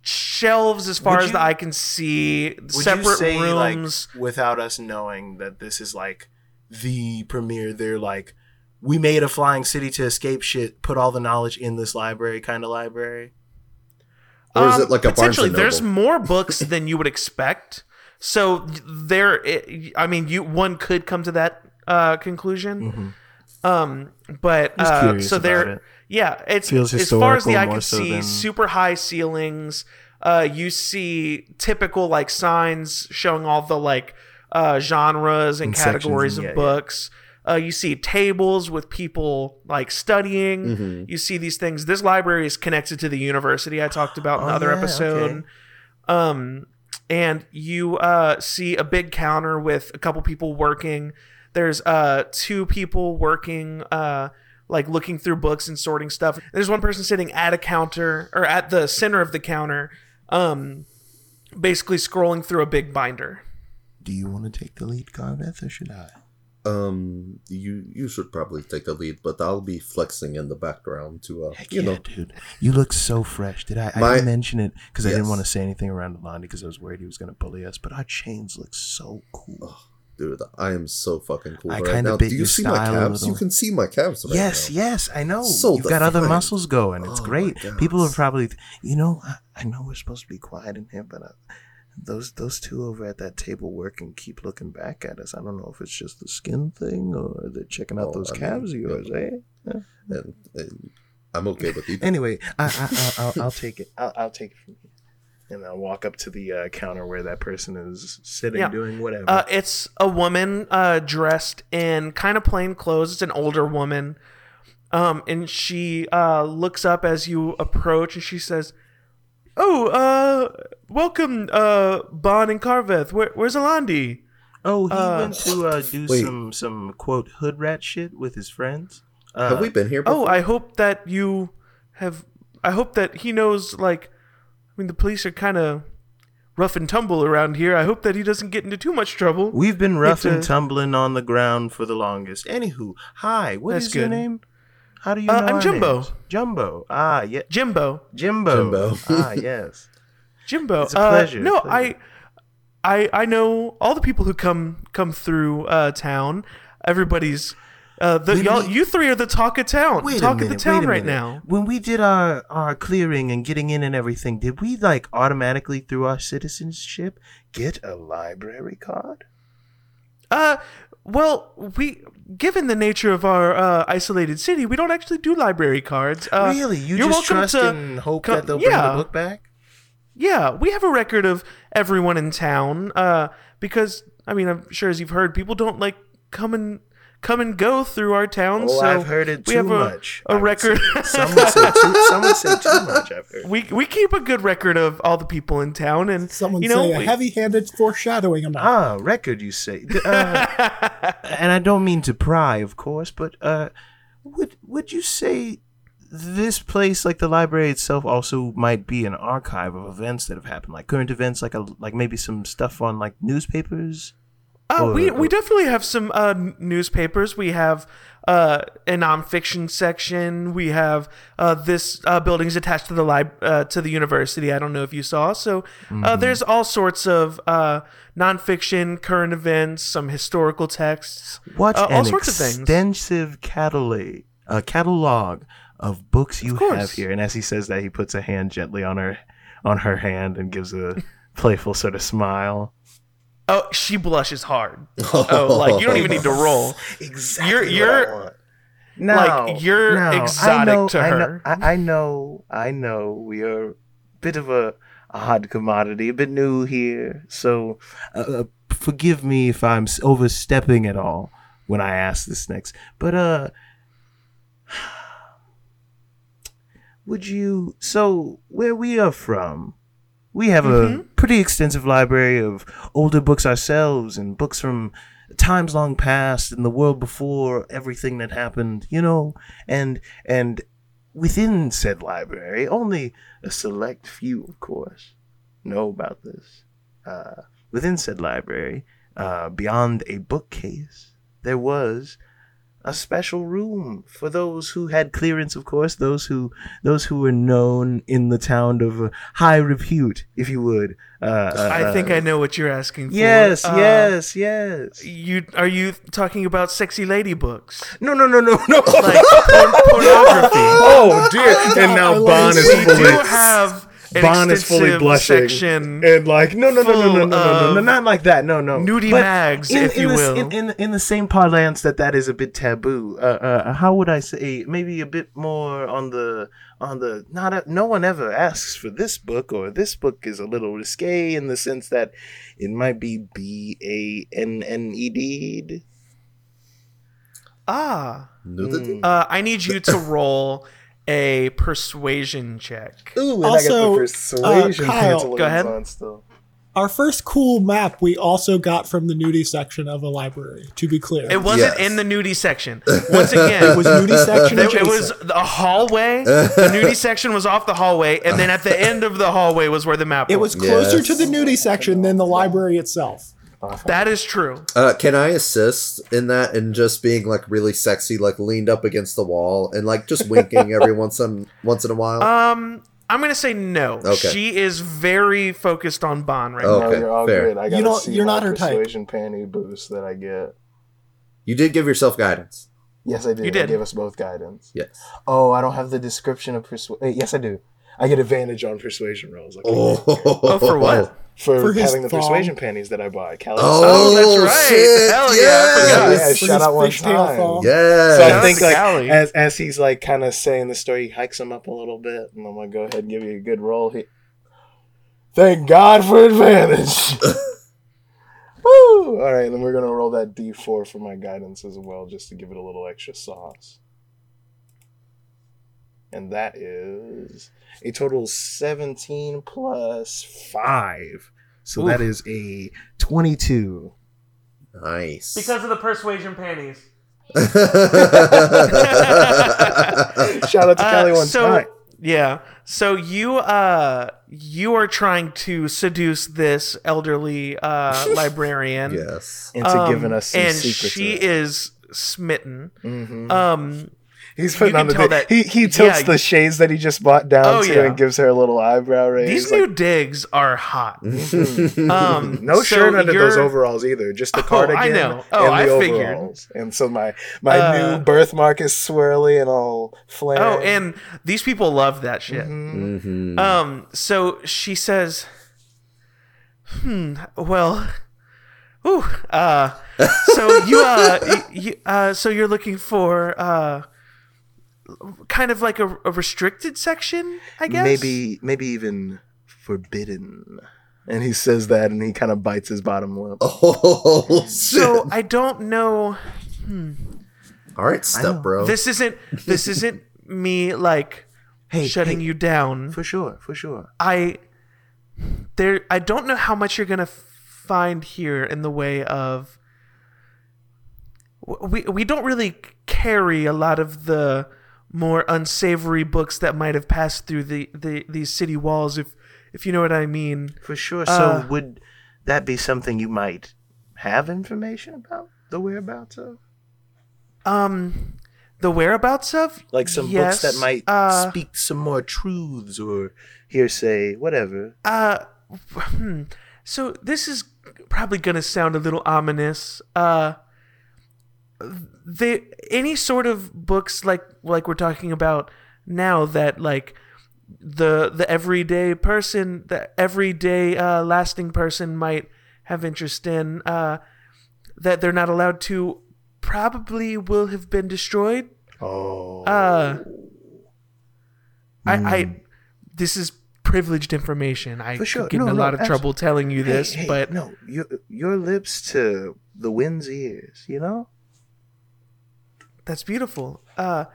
shelves as far Would as the eye can see, Would separate you say, rooms. like, without us knowing that this is like the premiere, they're like, we made a flying city to escape shit, put all the knowledge in this library kind of library. Or is Um, it like a Barnes potentially? and There's more books than you would expect. So there, it, I mean, you one could come to that uh, conclusion. Um, but uh, so there, it. yeah, it's Feels as far as the historical eye can so see, than- super high ceilings. Uh, you see typical like signs showing all the like uh, genres and And categories yeah, of yeah. books. Uh, you see tables with people like studying. Mm-hmm. You see these things. This library is connected to the university I talked about in the Oh, other yeah, episode. okay. Um, and you uh, see a big counter with a couple people working. There's uh, two people working, uh, like looking through books and sorting stuff. There's one person sitting at a counter or at the center of the counter, um, basically scrolling through a big binder. Do you want to take the lead, Carveth, or should I? Um, you you should probably take the lead, but I'll be flexing in the background to uh, Heck you yeah, know. dude. You look so fresh. Did I? I didn't mention it because I didn't want to say anything around Alandi because I was worried he was going to bully us. But our chains look so cool. Dude, I am so fucking cool I right now. bit Do you see my calves? You can see my calves right yes, now. yes, I know. So You've got other muscles going. It's Oh great. People are probably, you know, I, I know we're supposed to be quiet in here, but uh, those those two over at that table working keep looking back at us. I don't know if it's just the skin thing or they're checking out Oh, those I mean, calves of yours, eh? Yeah. And, and I'm okay with you. Anyway, I, I, I'll, I'll, I'll take it. I'll, I'll take it from here. And I'll walk up to the uh, counter where that person is sitting Yeah. doing whatever. Uh, it's a woman uh, dressed in kind of plain clothes. It's an older woman. Um, and she uh, looks up as you approach and she says, Oh, uh, welcome, uh, Bond and Carveth. Where, where's Alandi? oh, he uh, went to uh, do wait. some some quote hood rat shit with his friends. Uh, Have we been here before? Oh, I hope that you have. I hope that he knows, like, I mean, the police are kind of rough and tumble around here. I hope that he doesn't get into too much trouble. We've been rough It's, and uh, tumbling on the ground for the longest. Anywho, hi. What is That's your good. name? How do you Uh, know? I'm our Jumbo. names? Jumbo. Ah, yeah. Jimbo. Jimbo. Jimbo. ah, yes. Jimbo. It's a uh, pleasure, no, pleasure. I, I, I know all the people who come come through uh, town. Everybody's. Uh, the, y'all, we- you three are the talk of town. Wait talk minute, of the town right now. When we did our our clearing and getting in and everything, did we like automatically through our citizenship get a library card? Uh, well, we given the nature of our uh, isolated city, we don't actually do library cards. Uh, really? You you're just trust to and hope come- that they'll bring yeah. the book back? Yeah, we have a record of everyone in town. Uh, because I mean, I'm sure as you've heard, people don't like come and come and go through our town. Oh, so I've heard it we too have a, much. A I would record. say. Some would say too. Some would say too much. I've heard. we we keep a good record of all the people in town, and Someone you know, say a we- heavy-handed foreshadowing amount. Ah, record, you say. Uh, and I don't mean to pry, of course, but uh, would would you say this place, like the library itself, also might be an archive of events that have happened, like current events, like a like maybe some stuff on like newspapers? Uh, we we definitely have some uh, newspapers. We have uh, a nonfiction section. We have uh, this uh, is attached to the lib- uh, to the university. I don't know if you saw. So Mm-hmm. uh, there's all sorts of uh, nonfiction, current events, some historical texts, What an all sorts of things. extensive catalog, uh, catalog of books you course. have here. And as he says that, he puts a hand gently on her on her hand and gives a playful sort of smile. Oh, she blushes hard. Oh, like you don't even need to roll. Exactly. You're- you're- no, like, you're no, exotic I know, to I know- her. I, I know, I know. We are a bit of a a hot commodity, a bit new here. So uh, uh, forgive me if I'm overstepping at all when I ask this next. But uh, would you? So where we are from, we have a pretty extensive library of older books ourselves and books from times long past and the world before everything that happened. You know, and and within said library, only a select few, of course, know about this. Uh, within said library, uh, beyond a bookcase, there was a special room for those who had clearance, of course, those who those who were known in the town of uh, high repute, if you would. Uh, uh, I think uh, I know what you're asking for. Yes, Uh, yes, yes. You are you talking about sexy lady books? No, no, no, no, no. Like porn- pornography. Oh dear! And now love Bond is we fully do have an Bond is fully blushing section. and like no no no no no no no no, no not like that no no nudie But mags, in, if in you the, will. In, in, in the same parlance that that is a bit taboo. Uh, uh, how would I say? Maybe a bit more on the on the not. A, no one ever asks for this book, or this book is a little risque in the sense that it might be B A N N E D. ah, Nudity? uh, I need you to roll a persuasion check. Ooh, and Also, I got the persuasion uh, Kyle, go ahead. on still. Our first cool map we also got from the nudie section of a library. To be clear, It wasn't Yes. in the nudie section. Once again, It was nudie section. There- it was adjacent. a hallway. The nudie section was off the hallway, and then at the end of the hallway was where the map It was It was. closer Yes. to the nudie section than the library itself. That is true. Uh, can I assist in that and just being like really sexy, like leaned up against the wall and like just winking every once in once in a while? Um, I'm gonna say no. Okay. She is very focused on Bond right Oh. now. No, Okay, you're all fair. good. I gotta don't- see you're not her type. persuasion panty boost that I get. you did give yourself guidance. Yes, I did. You did. I gave us both guidance. Yes. Oh, I don't have the description of persuasion. Yes, I do. I get advantage on persuasion rolls. Like Oh, Oh, for what? For, For having the thong. persuasion panties that I bought. Cali- Oh, that's right. Shit. Hell yeah, I forgot. yeah, shout out one time. thong. Yeah. So I think like Callie. as as he's like kind of saying the story, he hikes him up a little bit, and I'm gonna go ahead and give you a good roll. He, thank God for advantage. Woo! All right, then we're gonna roll that D4 for my guidance as well, just to give it a little extra sauce. And that is a total 17 plus five. So that is a 22. Nice. Because of the persuasion panties. Shout out to Kelly Uh, one so time. yeah, so you uh you are trying to seduce this elderly uh librarian. yes. Into um, giving us some and she is smitten. Mhm. Um, He's putting on the tell big- that- he he tilts yeah, the shades that he just bought down Oh, to yeah. and gives her a little eyebrow raise. these like, new digs are hot. mhm. Um, no so shirt under those overalls either, just the Oh, cardigan I know. Oh, and the I figured. overalls. And so my my Uh, new birthmark is swirly and all flaring. Oh, and these people love that shit. Mhm. Mhm. Um, so she says, "Hmm. Well, ooh. Uh, so you, uh, you, uh, so you're looking for uh, kind of like a, a restricted section, I guess. maybe maybe even forbidden. And he says that, and he kind of bites his bottom lip. Oh shit! So I don't know. Hmm. All right, step bro. This isn't. This isn't me like Hey, shutting hey, you down. for sure, for sure. I there I don't know how much you're gonna find here in the way of we we don't really carry a lot of the more unsavory books that might have passed through the, the these city walls if if you know what I mean. For sure. So Uh, would that be something you might have information about the whereabouts of? Um the whereabouts of Like some Yes, books that might uh, speak some more truths or hearsay, whatever. Uh, hmm. So this is probably gonna sound a little ominous. Uh, they any sort of books like like we're talking about now that like the the everyday person, the everyday uh, lasting person might have interest in, uh, that they're not allowed to, probably will have been destroyed. Oh, Uh, I, I this is privileged information. I For sure. could get in a no, lot of abso- trouble telling you Hey, this, hey, but no, your your lips to the wind's ears. You know. That's beautiful. Uh,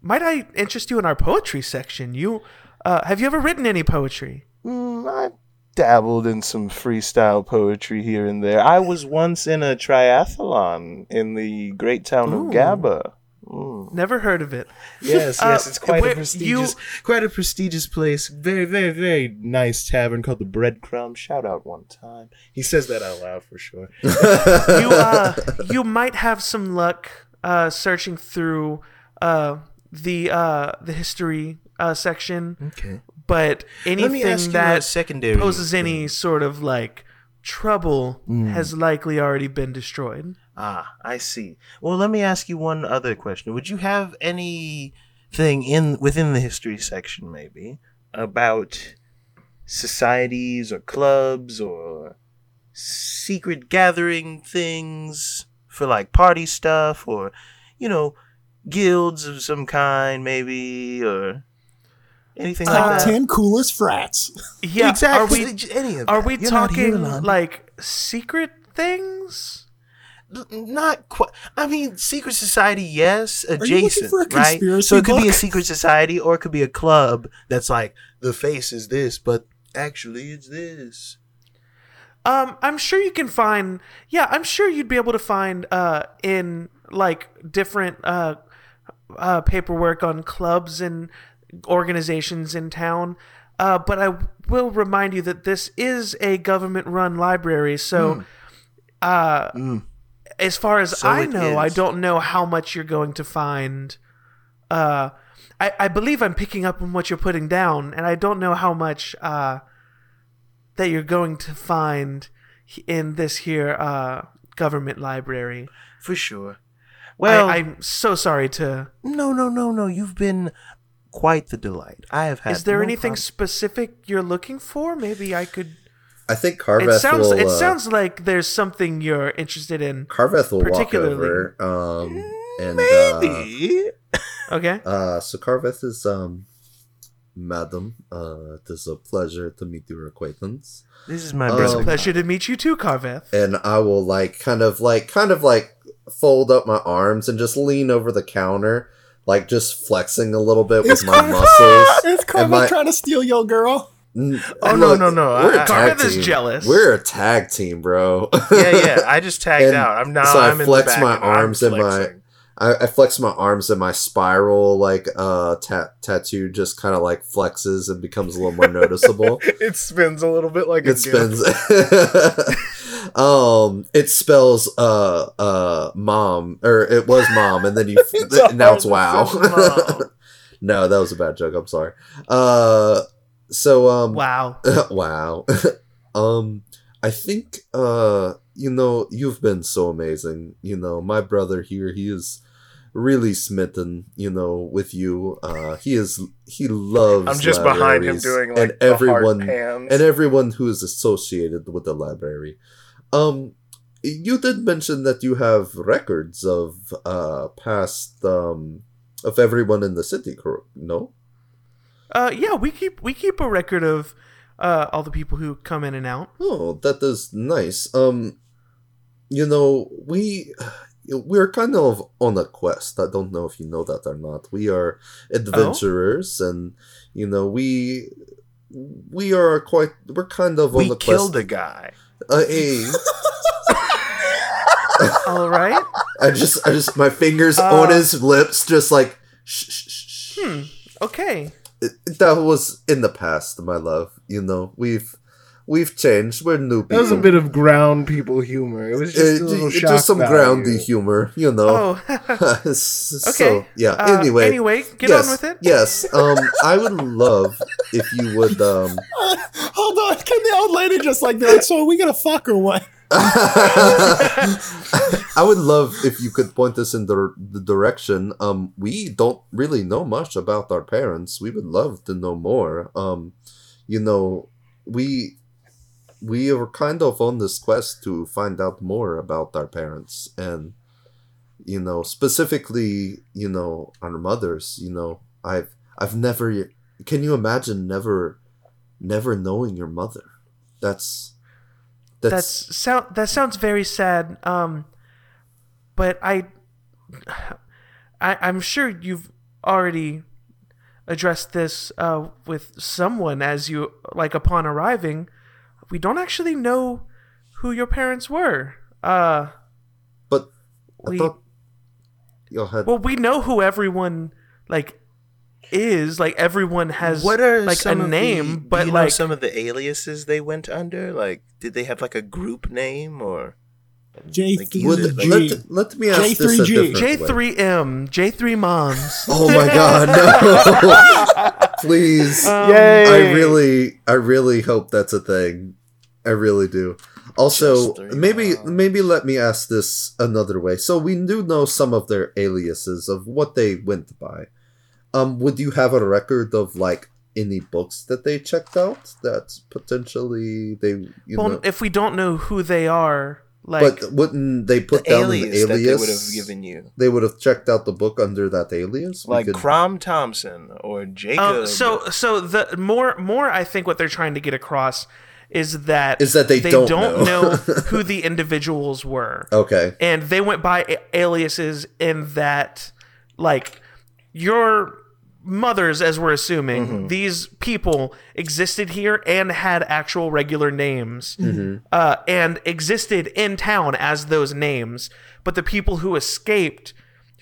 might I interest you in our poetry section? You uh, have you ever written any poetry? Mm, I dabbled in some freestyle poetry here and there. I was once in a triathlon in the great town Ooh. of Gaba. Mm. Never heard of it. Yes, Uh, yes, it's quite where- a prestigious, you- quite a prestigious place. Very, very, very nice tavern called the Breadcrumb. Shout out one time. He says that out loud for sure. You uh, you might have some luck uh, searching through uh, the uh, the history uh, section, Okay. but anything ask you a that secondary poses any sort of like trouble Mm. has likely already been destroyed. Ah, I see. Well, let me ask you one other question. Would you have anything in within the history section, maybe, about societies or clubs or secret gathering things for like party stuff or, you know, guilds of some kind, maybe, or anything Uh, like Top that? ten coolest frats. Yeah, exactly. Are we any of are that. we You're not here, talking like secret things? not quite. I mean, secret society, yes, you looking adjacent, for a right? So it could be a secret society, or it could be a club that's like the face is this, but actually it's this. Um, I'm sure you can find. Yeah, I'm sure you'd be able to find uh in like different uh, uh paperwork on clubs and organizations in town. Uh, but I will remind you that this is a government-run library, so uh, Mm. as far as So I know, I don't know how much you're going to find. Uh, I, I believe I'm picking up on what you're putting down, and I don't know how much uh, that you're going to find in this here uh, government library. For sure. Well, I, I'm so sorry to. no, no, no, no. You've been quite the delight. I have had. Is there no anything problem. specific you're looking for? Maybe I could. I think It Carveth sounds. will. it uh, sounds like there's something you're interested in. Carveth will walk particularly- over. Um, and uh, Maybe. Okay. uh, so Carveth is um, Madam. Uh, it is a pleasure to meet your acquaintance. this is my Um. Pleasure to meet you too, Carveth. and I will like kind of like kind of like fold up my arms and just lean over the counter, like just flexing a little bit with It's my Carveth. muscles. It's Carveth my- trying to steal your girl. N- Oh, no, look, no, no, We're I- a tag Carveth is jealous. We're a tag team, bro. yeah, yeah. I just tagged And out. I'm now. so I I'm in flex the back my arms and my- flexing. I, I flex my arms and my spiral like uh ta- tattoo just kind of like flexes and becomes a little more noticeable. it spins a little bit like it spins. um, it spells uh uh mom or it was mom and then you It's now it's wow. no, that was a bad joke. I'm sorry. Uh, so um, Wow. wow. um, I think uh, you know, you've been so amazing. You know, my brother here, he is really smitten. You know, with you. Uh, he is. He loves. I'm just behind him doing like and the everyone heart pans. and everyone who is associated with the library. Um, you did mention that you have records of uh past um of everyone in the city, cor- no? Uh, yeah, we keep we keep a record of uh all the people who come in and out. Oh, that is nice. Um, you know, we we're kind of on a quest. I don't know if you know that or not. We are adventurers, and you know, we we are quite. We're kind of on we the killed quest. a guy. Uh, hey, All right. I just, I just, my fingers Uh, on his lips, just like. Shh, shh, shh, shh. Hmm. Okay. It- that was in the past, my love. You know, we've we've changed. We're new people. That was a bit of ground people humor. It was just Uh, a little just some value. groundy humor, you know. Oh. so, Okay. yeah. Uh, anyway, Anyway, get yes, on with it. Yes. Um, I would love if you would. Um, Hold on, can the old lady just like be like, so are we gonna fuck or what? I would love if you could point us in the, the direction. Um, we don't really know much about our parents. We would love to know more. Um, you know, we we are kind of on this quest to find out more about our parents and you know specifically you know our mothers you know i've i've never can you imagine never never knowing your mother. That's that's, That's sound that sounds very sad. Um, but I, I I'm sure you've already addressed this uh, with someone as you like upon arriving. We don't actually know who your parents were. Uh, but I we- thought you had well, we know who everyone like is. Like everyone has What are like some a of name, the, but do you know like some of the aliases they went under? Like, did they have like a group name or? J Like, three would- Would- Like- G. let, let me ask this a J3G. different J way. three M, J three moms. Oh my god, no. Please. Um, I really I really hope that's a thing. I really do. Also, maybe moms. maybe let me ask this another way. So we do know some of their aliases of what they went by. Um would you have a record of like any books that they checked out that potentially they you well, know if we don't know who they are, like but wouldn't they put The down alias an that alias? they would have given you, They would have checked out the book under that alias. We like could- Crom Thompson or Jacob. Um, so so the more more I think what they're trying to get across is that Is that they don't know. know who the individuals were, Okay. and they went by a- aliases in that like your mothers, as we're assuming, Mm-hmm. these people existed here and had actual regular names, Mm-hmm. uh, and existed in town as those names. But the people who escaped,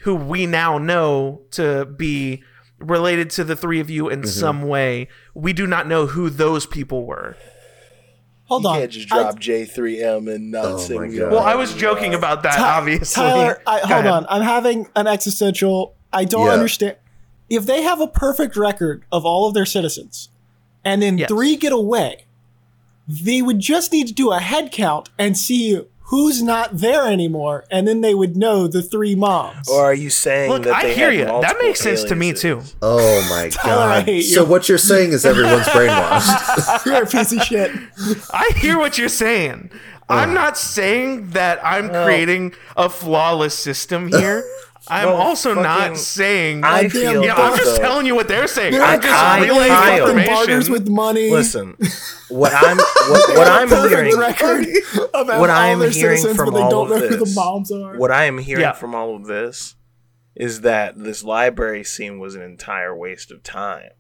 who we now know to be related to the three of you in Mm-hmm. some way, we do not know who those people were. Hold you on. can't just I- drop J three M and not Oh say my we God. don't Well, I was joking about that, Ty- obviously. Tyler, I, hold ahead. on. I'm having an existential. I don't Yeah. understand. If they have a perfect record of all of their citizens, and then Yes. three get away, they would just need to do a head count and see who's not there anymore, and then they would know the three moms. Or are you saying Look, that I hear you. That makes sense to me too. Oh my Tyler, I god. hate So you. what you're saying is everyone's brainwashed. You're a piece of shit. I hear what you're saying. I'm uh. not saying that I'm oh. creating a flawless system here. I'm Well, also not saying. I Goddamn feel yeah, I'm that just though- telling you what they're saying. They're I'm just I- relaying Kyle. fucking barters information. with money. Listen, what I'm what, what I'm hearing record of what all I'm hearing citizens, from all of know the this- moms are. what I am hearing Yeah. from all of this is that this library scene was an entire waste of time.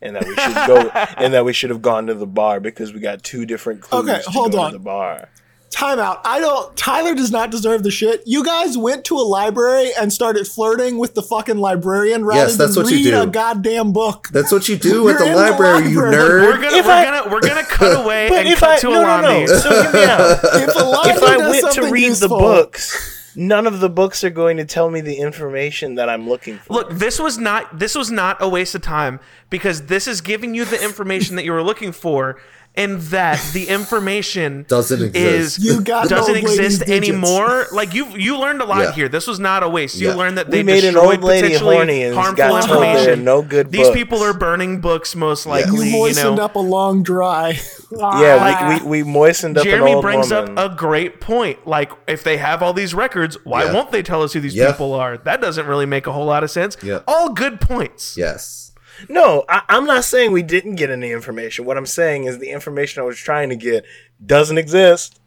And that we should go and that we should have gone to the bar because we got two different clues Okay, to hold go on. to the bar. Time out. I don't. Tyler does not deserve the shit. You guys went to a library and started flirting with the fucking librarian rather Yes, that's than what you read do. a goddamn book. That's what you do at the in the library, you library. nerd. We're gonna If we're I- gonna we're gonna cut away and if cut I to no no no, so hear me out. If a if I went to read useful, the books, none of the books are going to tell me the information that I'm looking for. Look, this was not this was not a waste of time because this is giving you the information that you were looking for, and that the information Doesn't exist. Is You got doesn't exist anymore. Like you you learned a lot Yeah. here. This was not a waste. You Yeah. learned that we they made an destroyed old lady potentially horny and harmful got told there are information. no good These books. people are burning books most likely. you You, moistened know. up a long dry. yeah, we, we, we moistened up Jeremy an old brings woman. up a great point. Like, if they have all these records, why Yeah. won't they tell us who these Yeah. people are? That doesn't really make a whole lot of sense. Yeah. All good points. yes. No, I, I'm not saying we didn't get any information. What I'm saying is the information I was trying to get doesn't exist.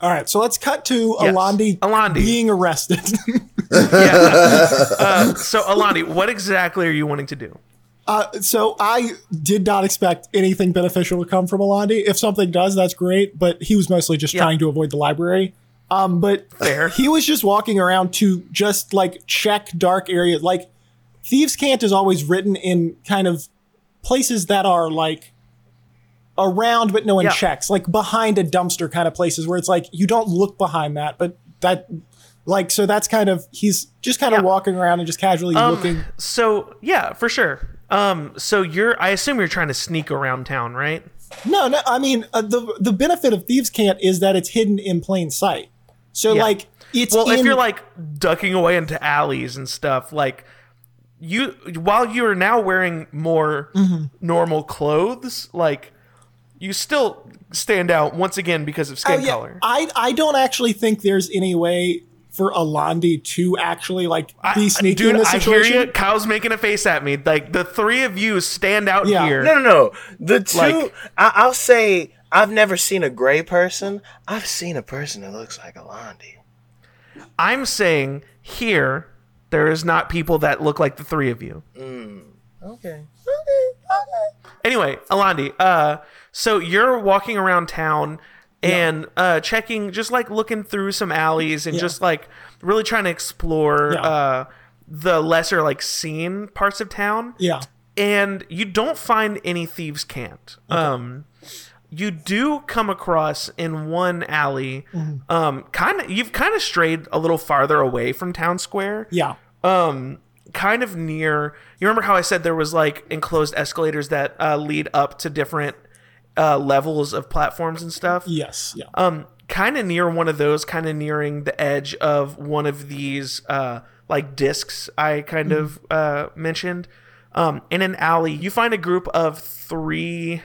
All right, so let's cut to Yes. Alandi, Alandi. being arrested. Yeah. uh, so, Alandi, what exactly are you wanting to do? uh, so I did not expect anything beneficial to come from Alandi. If something does, that's great. But he was mostly just Yeah. trying to avoid the library. Um, but Fair. he was just walking around to just like check dark areas. Like Thieves' Cant is always written in kind of places that are like around, but no one Yeah. checks. Like behind a dumpster kind of places where it's like you don't look behind that, but that like so that's kind of he's just kind of Yeah. walking around and just casually Um, looking. So, yeah, for sure. Um, so you're, I assume you're trying to sneak around town, right? No, no. I mean, uh, the the benefit of Thieves' Cant is that it's hidden in plain sight. So Yeah. like it's Well, if you're like ducking away into alleys and stuff, like you, while you are now wearing more Mm-hmm. normal clothes, like you still stand out once again because of skin Oh, yeah. color. I I don't actually think there's any way for Alandi to actually like be sneaky Dude, in this situation. I hear you. Kyle's making a face at me. Like the three of you stand out Yeah. here. No, no, no. The two, Like- I, I'll say, I've never seen a gray person. I've seen a person that looks like Alandi. I'm saying here there is not people that look like the three of you. Okay. Okay. Okay. Anyway, Alandi, uh, so you're walking around town and uh, checking, just like looking through some alleys and Yeah. just like really trying to explore Yeah. uh, the lesser like seen parts of town. yeah. and you don't find any thieves cant um you do come across in one alley Mm-hmm. um kind of you've kind of strayed a little farther away from town square Yeah. Um kind of near you remember how i said there was like enclosed escalators that uh, lead up to different uh, levels of platforms and stuff Yes. Yeah. um kind of near one of those kind of nearing the edge of one of these uh like discs i kind of uh mentioned um in an alley you find a group of three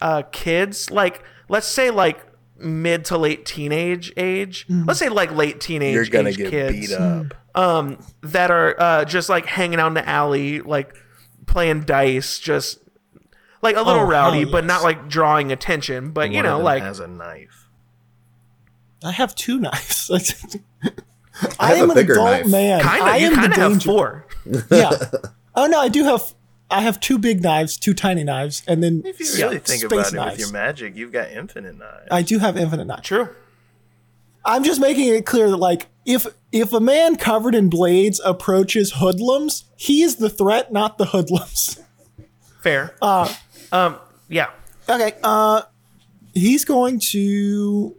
uh kids like let's say like mid to late teenage age let's say like late teenage You're gonna age get kids beat up. um that are uh just like hanging out in the alley like playing dice just like a little Oh, hell rowdy but not like drawing attention but you One of know them like has a knife. I have two knives. I, have am a an adult knife. man. Kind I of. You am kind the of have danger. four. Yeah. oh no, I do have. I have two big knives, two tiny knives, and then If you s- really think space about it knives. with your magic, you've got infinite knives. I do have infinite knives. True. I'm just making it clear that like if if a man covered in blades approaches hoodlums, he is the threat, not the hoodlums. Fair. Uh, um. Yeah. Okay. Uh, he's going to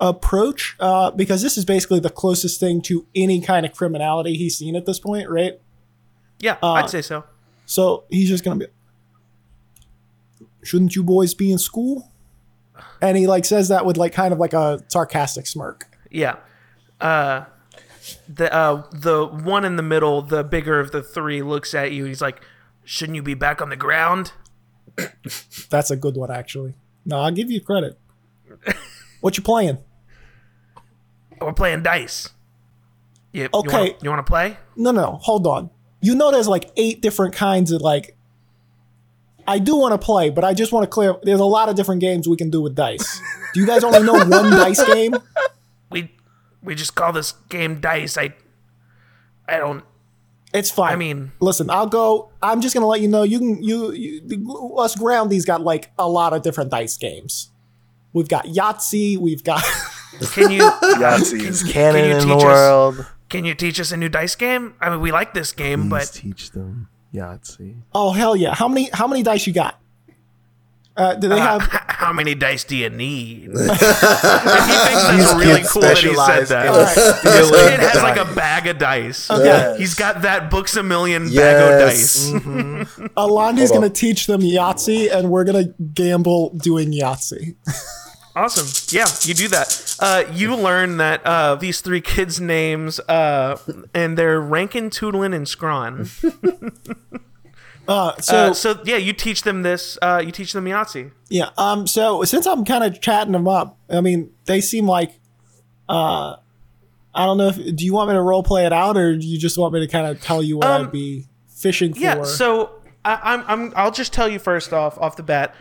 approach uh, because this is basically the closest thing to any kind of criminality he's seen at this point, right? Yeah. I'd say so. So he's just gonna be. Shouldn't you boys be in school? And he like says that with like kind of like a sarcastic smirk. Yeah. Uh, the uh the one in the middle, the bigger of the three, looks at you. He's like, "Shouldn't you be back on the ground?" That's a good one, actually. No, I'll give you credit. what you playing? We're playing dice. You, Okay. You want to play? No, no, hold on. You know, there's like eight different kinds of like. I do want to play, but I just want to clear. There's a lot of different games we can do with dice. Do you guys only know one dice game? We we just call this game dice. I I don't. It's fine. I mean- listen, I'll go. I'm just gonna let you know. You can you, you us groundies got like a lot of different dice games. We've got Yahtzee. We've got. Can you Yahtzee is can you in teach the us- world. Can you teach us a new dice game? I mean, we like this game, Please but teach them Yahtzee. oh hell yeah! How many how many dice you got? Uh, do they uh, have? how many dice do you need? if he thinks that's really cool that he said that. in This stealing kid has like a bag of dice. Okay. He's got that books a million bag of Yes. dice. Alandi's Hold gonna teach them Yahtzee, and we're gonna gamble doing Yahtzee. Awesome. Yeah, you do that. Uh, you learn that uh, these three kids' names, uh, and they're Rankin, Toodlin, and Scrawn. Uh, so Uh, so yeah, you teach them this. Uh, you teach them Yahtzee. Yeah. Um. So since I'm kind of chatting them up, I mean, they seem like, uh, I don't know if do you want me to role play it out or do you just want me to kind of tell you what Um, I'd be fishing for? Yeah. So I, I'm, I'm. I'll just tell you first off, off the bat.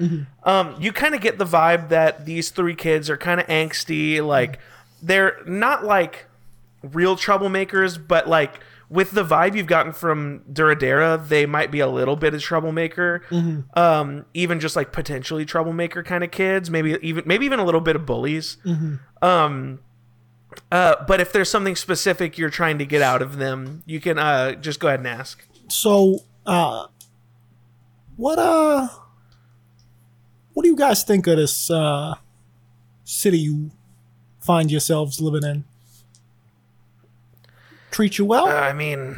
Um, you kind of get the vibe that these three kids are kind of angsty. Like they're not like real troublemakers, but like with the vibe you've gotten from Duradera, they might be a little bit of troublemaker. Um, even just like potentially troublemaker kind of kids. Maybe even maybe even a little bit of bullies. Um. Uh, but if there's something specific you're trying to get out of them, you can uh, just go ahead and ask. So, uh, what uh, what do you guys think of this uh city you find yourselves living in? Treat you well? Uh, I mean,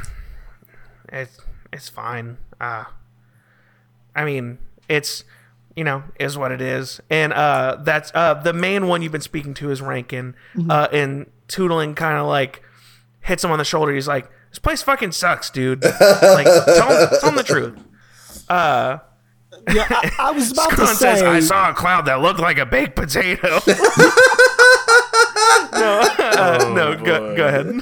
it's it's fine. Uh, I mean, it's you know is what it is, and uh, that's uh the main one you've been speaking to is Rankin, uh, and Tootling kind of like hits him on the shoulder. He's like, "This place fucking sucks, dude. like, tell him, tell him the truth." Uh, yeah, I, I was about to say. says, "I saw a cloud that looked like a baked potato." no, uh, no, go, go ahead.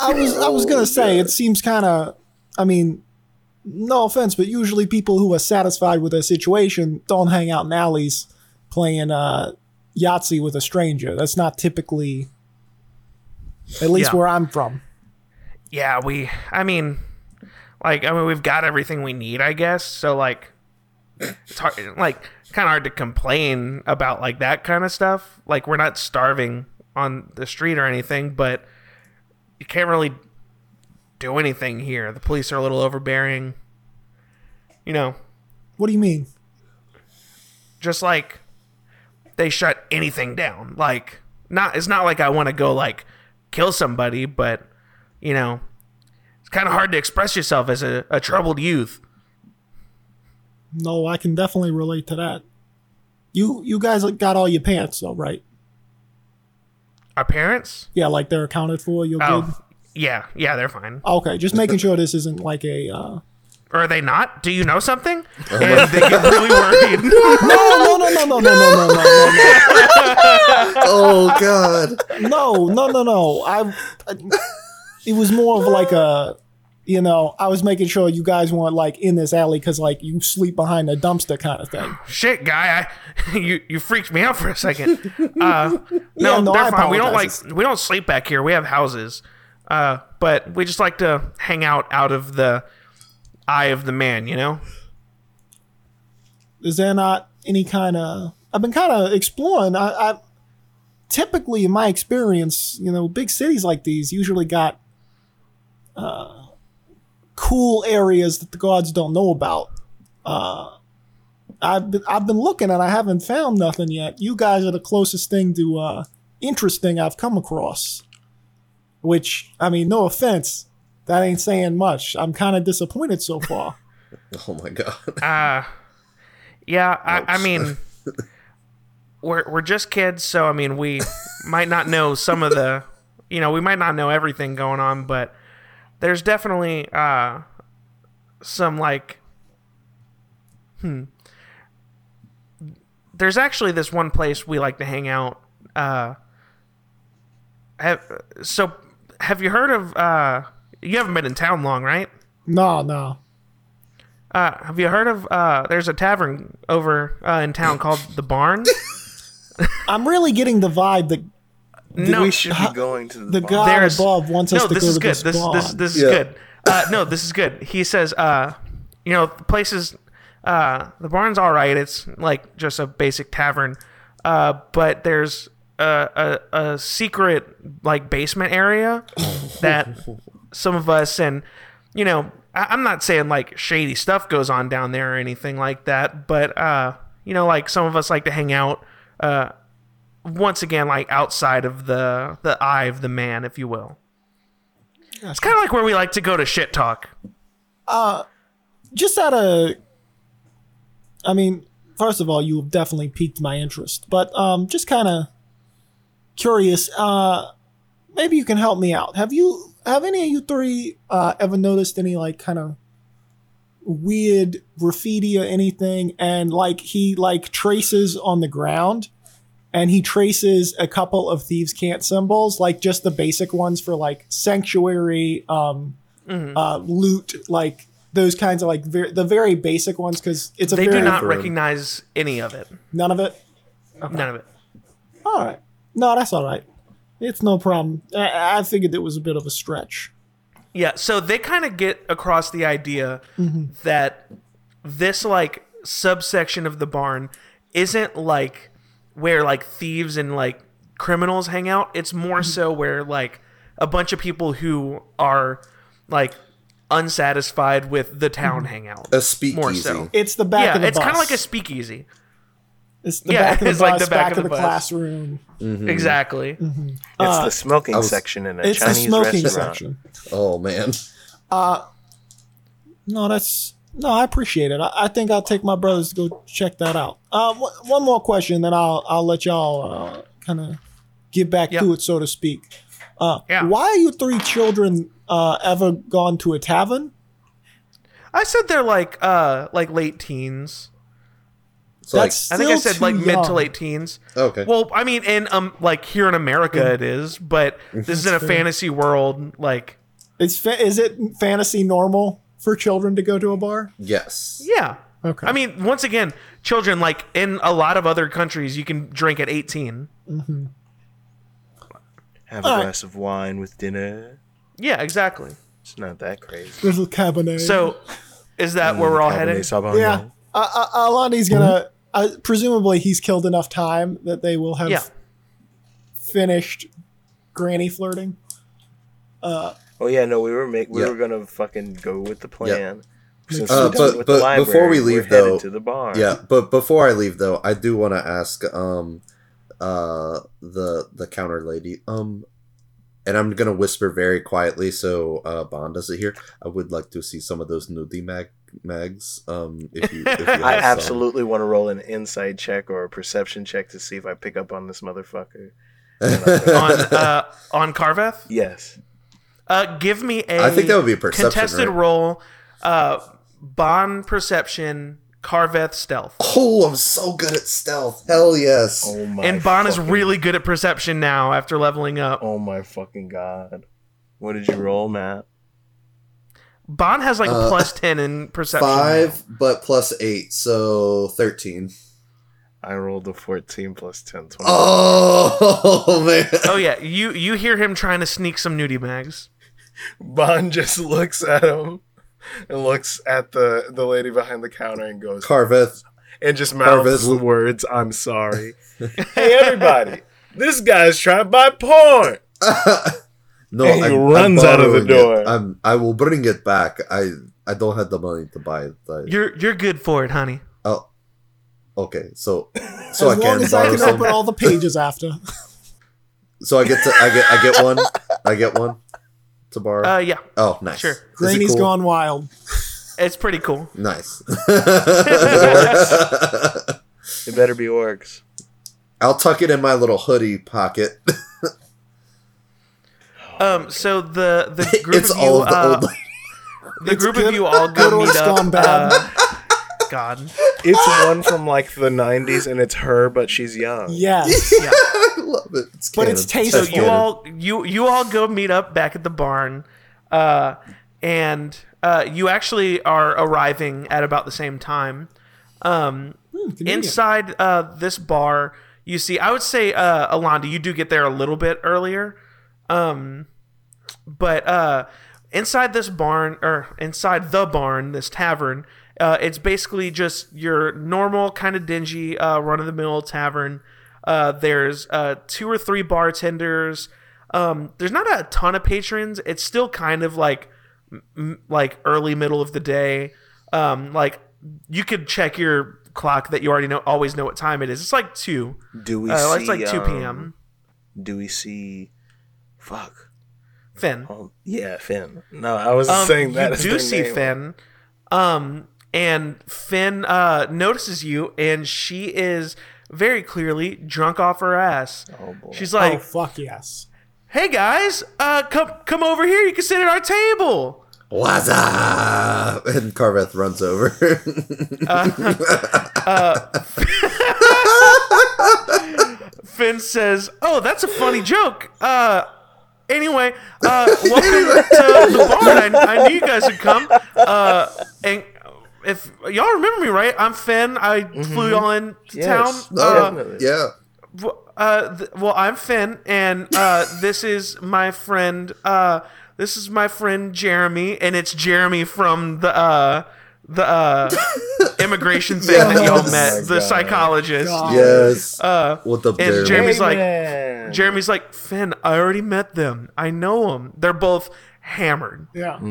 I was I was gonna say it seems kind of. I mean, no offense, but usually people who are satisfied with their situation don't hang out in alleys playing uh, Yahtzee with a stranger. That's not typically, at least Yeah. where I'm from. Yeah, we. I mean, like, I mean, we've got everything we need, I guess. So, like, it's hard, like, kind of hard to complain about like that kind of stuff. Like, we're not starving on the street or anything, but you can't really do anything here. The police are a little overbearing. You know, What do you mean? just like they shut anything down. Like, not. It's not like I want to go like kill somebody, but you know, it's kind of hard to express yourself as a, a troubled youth. No, I can definitely relate to that. You you guys got all your pants though, right? Our parents? Yeah, like they're accounted for. You're good. Oh, yeah, yeah, they're fine. Okay, just making sure this isn't like a. Uh... Or are they not? Do you know something? And they get really worried. No, no, no, no, no, no, no, no, no, Oh god. no, no, no, no. I, I. It was more of like a. You know, I was making sure you guys weren't like in this alley because like you sleep behind a dumpster kind of thing. Shit, guy, I, you you freaked me out for a second. Uh, no, Yeah, no, they're fine. We don't like we don't sleep back here. We have houses, uh, but we just like to hang out out of the eye of the man. You know. is there not any kind of i've been kind of exploring I, I typically in my experience you know big cities like these usually got uh, cool areas that the gods don't know about. Uh, I've, been, I've been looking and i haven't found nothing yet. You guys are the closest thing to uh, interesting i've come across which i mean no offense that ain't saying much. I'm kind of disappointed so far. Oh my god. Uh yeah, I, I mean we're we're just kids, so I mean we might not know some of the you know, we might not know everything going on, but there's definitely uh some like hmm there's actually this one place we like to hang out uh have, so have you heard of uh you haven't been in town long, right? no no Uh, have you heard of? Uh, there's a tavern over uh, in town called the Barn. i'm really getting the vibe that no, we should be going to the, the guy There's- above wants us no, to this go is to good. this This bar. this this is Yeah. good. Uh, no, this is good. He says, uh, you know, the place is uh, the barn's all right. It's like just a basic tavern, uh, but there's a, a a secret like basement area that some of us and you know I- I'm not saying like shady stuff goes on down there or anything like that, but uh, you know, like some of us like to hang out. Once again, like outside of the the eye of the man, if you will. It's kind of like where we like to go to shit talk. Uh, just out of, I mean, first of all, you have definitely piqued my interest, but um, just kind of curious. Uh, maybe you can help me out. Have you have any of you three uh, ever noticed any like kind of weird graffiti or anything? And like he like traces on the ground. And he traces a couple of thieves' cant symbols, like just the basic ones for like sanctuary, um, uh, loot, like those kinds of like ver- the very basic ones because it's a They very do not recognize any of it. none of it. None of it. All right, no, that's all right. It's no problem. I, I figured it was a bit of a stretch. Yeah, so they kind of get across the idea that this like subsection of the barn isn't like where like thieves and like criminals hang out. It's more mm-hmm. so where like a bunch of people who are like unsatisfied with the town mm-hmm. hang out. A speakeasy. More so. It's the back yeah, of the it's kind of like a speakeasy. It's the yeah, back of the it's bus, like the back, of the, bus. classroom. Mm-hmm. Exactly. It's uh, the smoking was- section in a It's the Chinese smoking restaurant. section. Oh man. Uh, no, that's no. I appreciate it. I, I think I'll take my brothers to go check that out. Uh, one, one more question, then I'll I'll let y'all uh, kind of get back Yeah. to it, so to speak. Uh, Yeah. Why are you three children uh, ever gone to a tavern? I said they're like uh like late teens. So like, That's I think I said like too mid to late teens. okay. Well, I mean, in um, like here in America, it is, but this is in a fair. fantasy world. Like, Is fa- is it fantasy normal for children to go to a bar? yes. yeah. Okay. I mean, once again, children like in a lot of other countries, you can drink at eighteen. Have a All right. glass of wine with dinner. Yeah, exactly. It's not that crazy. Little cabernet. So, is that where we're all Cabernet headed? Sauvignon. yeah, uh, uh, Alandi's gonna. Uh, presumably, he's killed enough time that they will have Yeah. finished granny flirting. Oh yeah, no, we were make we Yeah. were gonna fucking go with the plan. Since Uh, we're but- with but the library, before we we're leave, headed though- to the bar. Yeah, but before I leave though, I do want to ask um uh the the counter lady um and I'm gonna whisper very quietly so uh Bond doesn't hear. I would like to see some of those nudie mag mags. Um, if you, if you I some. absolutely want to roll an inside check or a perception check to see if I pick up on this motherfucker. on uh, on Carveth. Yes. Uh, give me a. I think that would be a perception, contested right? roll. Uh, Bond perception, Carveth stealth, Oh, I'm so good at stealth. Hell yes. Oh my. and Bond is really good at perception now after leveling up. Oh my fucking god. What did you roll, Matt? Bond has like a Uh, plus ten in perception. now. Five, but plus eight, so thirteen. I rolled a 14 plus 10, 20. Oh man. Oh yeah, you you hear him trying to sneak some nudie mags. Bond just looks at him and looks at the the lady behind the counter and goes Carveth. and just mouths Harvest. the words "I'm sorry." hey everybody, this guy's trying to buy porn. no, And he I'm- I'm runs out of the door. I'm. I will bring it back. I. I don't have the money to buy it. I, You're you're good for it, honey. oh. Okay, so so as I long can as I can some. open all the pages after. So I get to. I get. I get one. I get one to borrow. Uh, yeah, oh, nice. sure. Is it Granny's cool? gone wild. it's pretty cool. Nice. It better be orcs. I'll tuck it in my little hoodie pocket. Um, so the the group it's of you, all of the uh, old. the group good- of you all good go meet orcs up. gone bad. uh, God, It's one from like the '90s, and it's her, but she's young. Yes. yeah. I love it. It's But it's canon. so tasteful. you all you you all go meet up back at the barn uh and uh you actually are arriving at about the same time um Convenient. inside uh this bar you see i would say uh Alandi you do get there a little bit earlier um but uh inside this barn or inside the barn this tavern uh it's basically just your normal kind of dingy uh run of the mill tavern uh there's uh two or three bartenders um there's not a ton of patrons it's still kind of like m- like early middle of the day um like you could check your clock that you already know always know what time it is it's like 2 Do we uh, see? it's like 2 um, p.m Do we see? Fuck. finn Um, yeah, Finn. No, I was Um, saying that. you do see name. Finn, um, and Finn uh, notices you, and she is very clearly drunk off her ass. Oh boy. She's like, oh fuck yes. "Hey guys, uh, come come over here. You can sit at our table." What's up? And Carveth runs over. Finn says, "Oh, that's a funny joke." Uh, anyway, uh, welcome to the barn. I, I knew you guys would come. Uh, and if y'all remember me, right? I'm Finn. I flew y'all in to Yes. town. Oh, Uh, yeah. Uh, th- well, I'm Finn, and uh, this is my friend. Uh, this is my friend Jeremy, and it's Jeremy from the uh, the uh, immigration thing that y'all met, Oh the God. psychologist. God. Yes. Uh, what the and Jeremy's like, Jeremy's like, Finn, I already met them. I know them. They're both hammered. Yeah.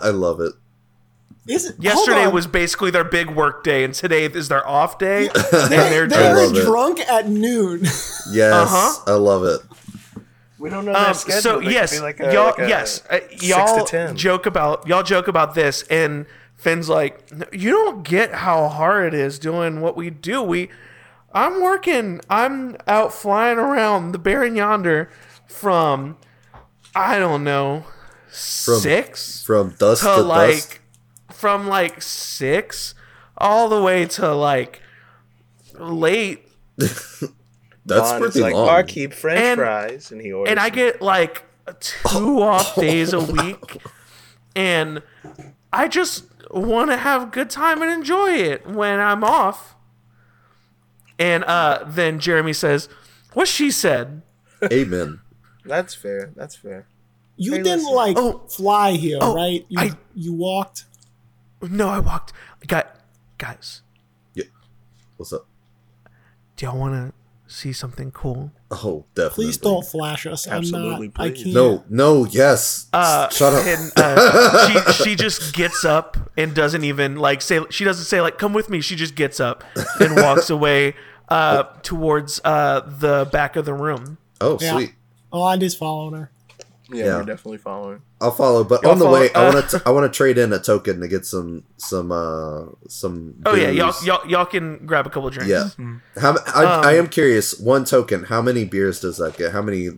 I love it. Is it, Yesterday was basically their big work day, and today is their off day. and they're they I were it. drunk at noon. Yes, Uh-huh. I love it. we don't know Um, their schedule. so They yes, like a- y'all like yes, uh, y'all joke about y'all joke about this, and Finn's like, you don't get how hard it is doing what we do. We, I'm working. I'm out flying around the barren yonder from, I don't know, six From dust to to like dust. From like six all the way to like late That's Bond is pretty like, long. barkeep French And- fries, and he orders. and I them. get like two off days a week, and I just want to have a good time and enjoy it when I'm off. And uh, then Jeremy says, "What she said." Amen. That's fair. That's fair. You Hey, didn't listen. like Oh. fly here, Oh, right? You I- you walked. No, I walked. Got guys. Yeah. What's up? Do y'all want to see something cool? Oh, definitely. Please don't flash us. Absolutely, I'm not. I please. can't. No, no, yes. Uh, Shut up. And uh, she she just gets up and doesn't even like say. She doesn't say like, "Come with me." She just gets up and walks away uh, towards uh, the back of the room. oh, Yeah. sweet. Oh, I'm just following her. Yeah, Yeah. we're definitely following. I'll follow, but Y'all on the follow- way, I uh, want to I want to trade in a token to get some some uh some. Oh yeah, y'all, y'all y'all can grab a couple drinks. Yeah. How I, Um, I am curious. One token. How many beers does that get? How many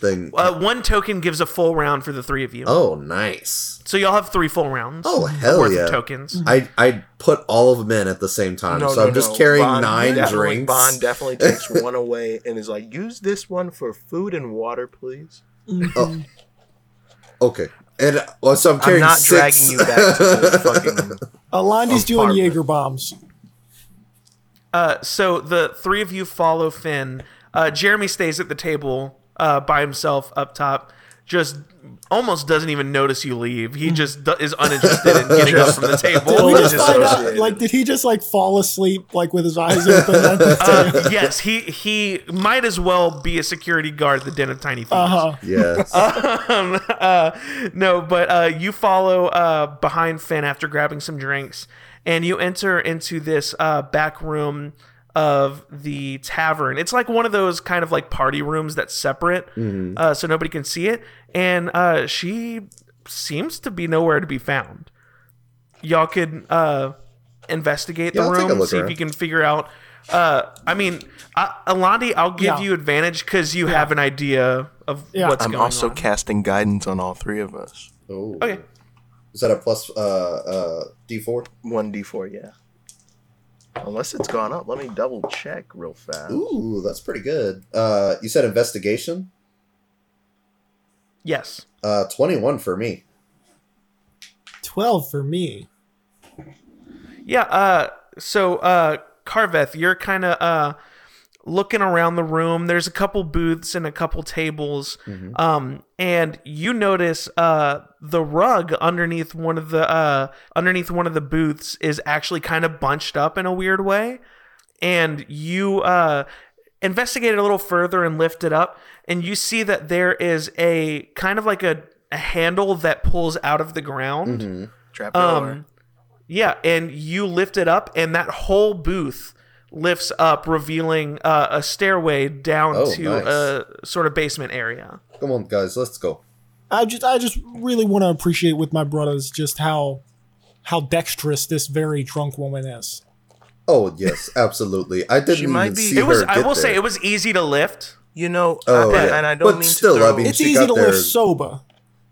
thing? Uh, one token gives a full round for the three of you. oh, nice. So y'all have three full rounds. Oh, hell worth yeah. Of tokens. I I put all of them in at the same time, so I'm just carrying Bond nine drinks. Bond definitely takes one away and is like, use this one for food and water, please. Oh, okay. And well, so I'm carrying I'm carrying not six. dragging you back to the fucking. Alandi's doing. Jaeger bombs. Uh, so the three of you follow Finn. Uh, Jeremy stays at the table uh, by himself up top. Just almost doesn't even notice you leave. He just do- is uninterested in getting up from the Did table. we Totally just find out? Like, did he just like fall asleep like with his eyes open? at the table? Uh, yes, he he might as well be a security guard at the Den of Tiny Thieves. Uh-huh. yes. um, uh, no, but uh, you follow uh, behind Finn after grabbing some drinks, and you enter into this uh, back room of the tavern. It's like one of those kind of like party rooms that's separate, uh, so nobody can see it. And uh, she seems to be nowhere to be found. Y'all could uh, investigate the Yeah, I'll room, look see if you can figure out. Uh, I mean, uh, Alandi, I'll give Yeah. you advantage because you have an idea of Yeah. what's I'm going also casting guidance on all three of us. Oh. Okay. Is that a plus uh uh D four? One d4, yeah. Unless it's gone up, let me double check real fast. Ooh, that's pretty good. Uh, you said investigation. Yes. Uh, twenty one for me. Twelve for me. Yeah. Uh. So, uh, Carveth, you're kind of uh looking around the room. There's a couple booths and a couple tables. Um, and you notice uh the rug underneath one of the uh underneath one of the booths is actually kind of bunched up in a weird way. And you uh investigate it a little further and lift it up, and you see that there is a kind of like a, a handle that pulls out of the ground. Trap door. Um, yeah, and you lift it up, and that whole booth lifts up, revealing uh, a stairway down Oh, to nice. a sort of basement area. Come on, guys, let's go. I just I just really want to appreciate with my brothers just how how dexterous this very drunk woman is. Oh yes, absolutely. I didn't She might even be- see It was, her I get will say, it was easy to lift. you know, Oh, I- yeah. and I don't But mean still, to throw, I mean, It's easy got to there- lift sober.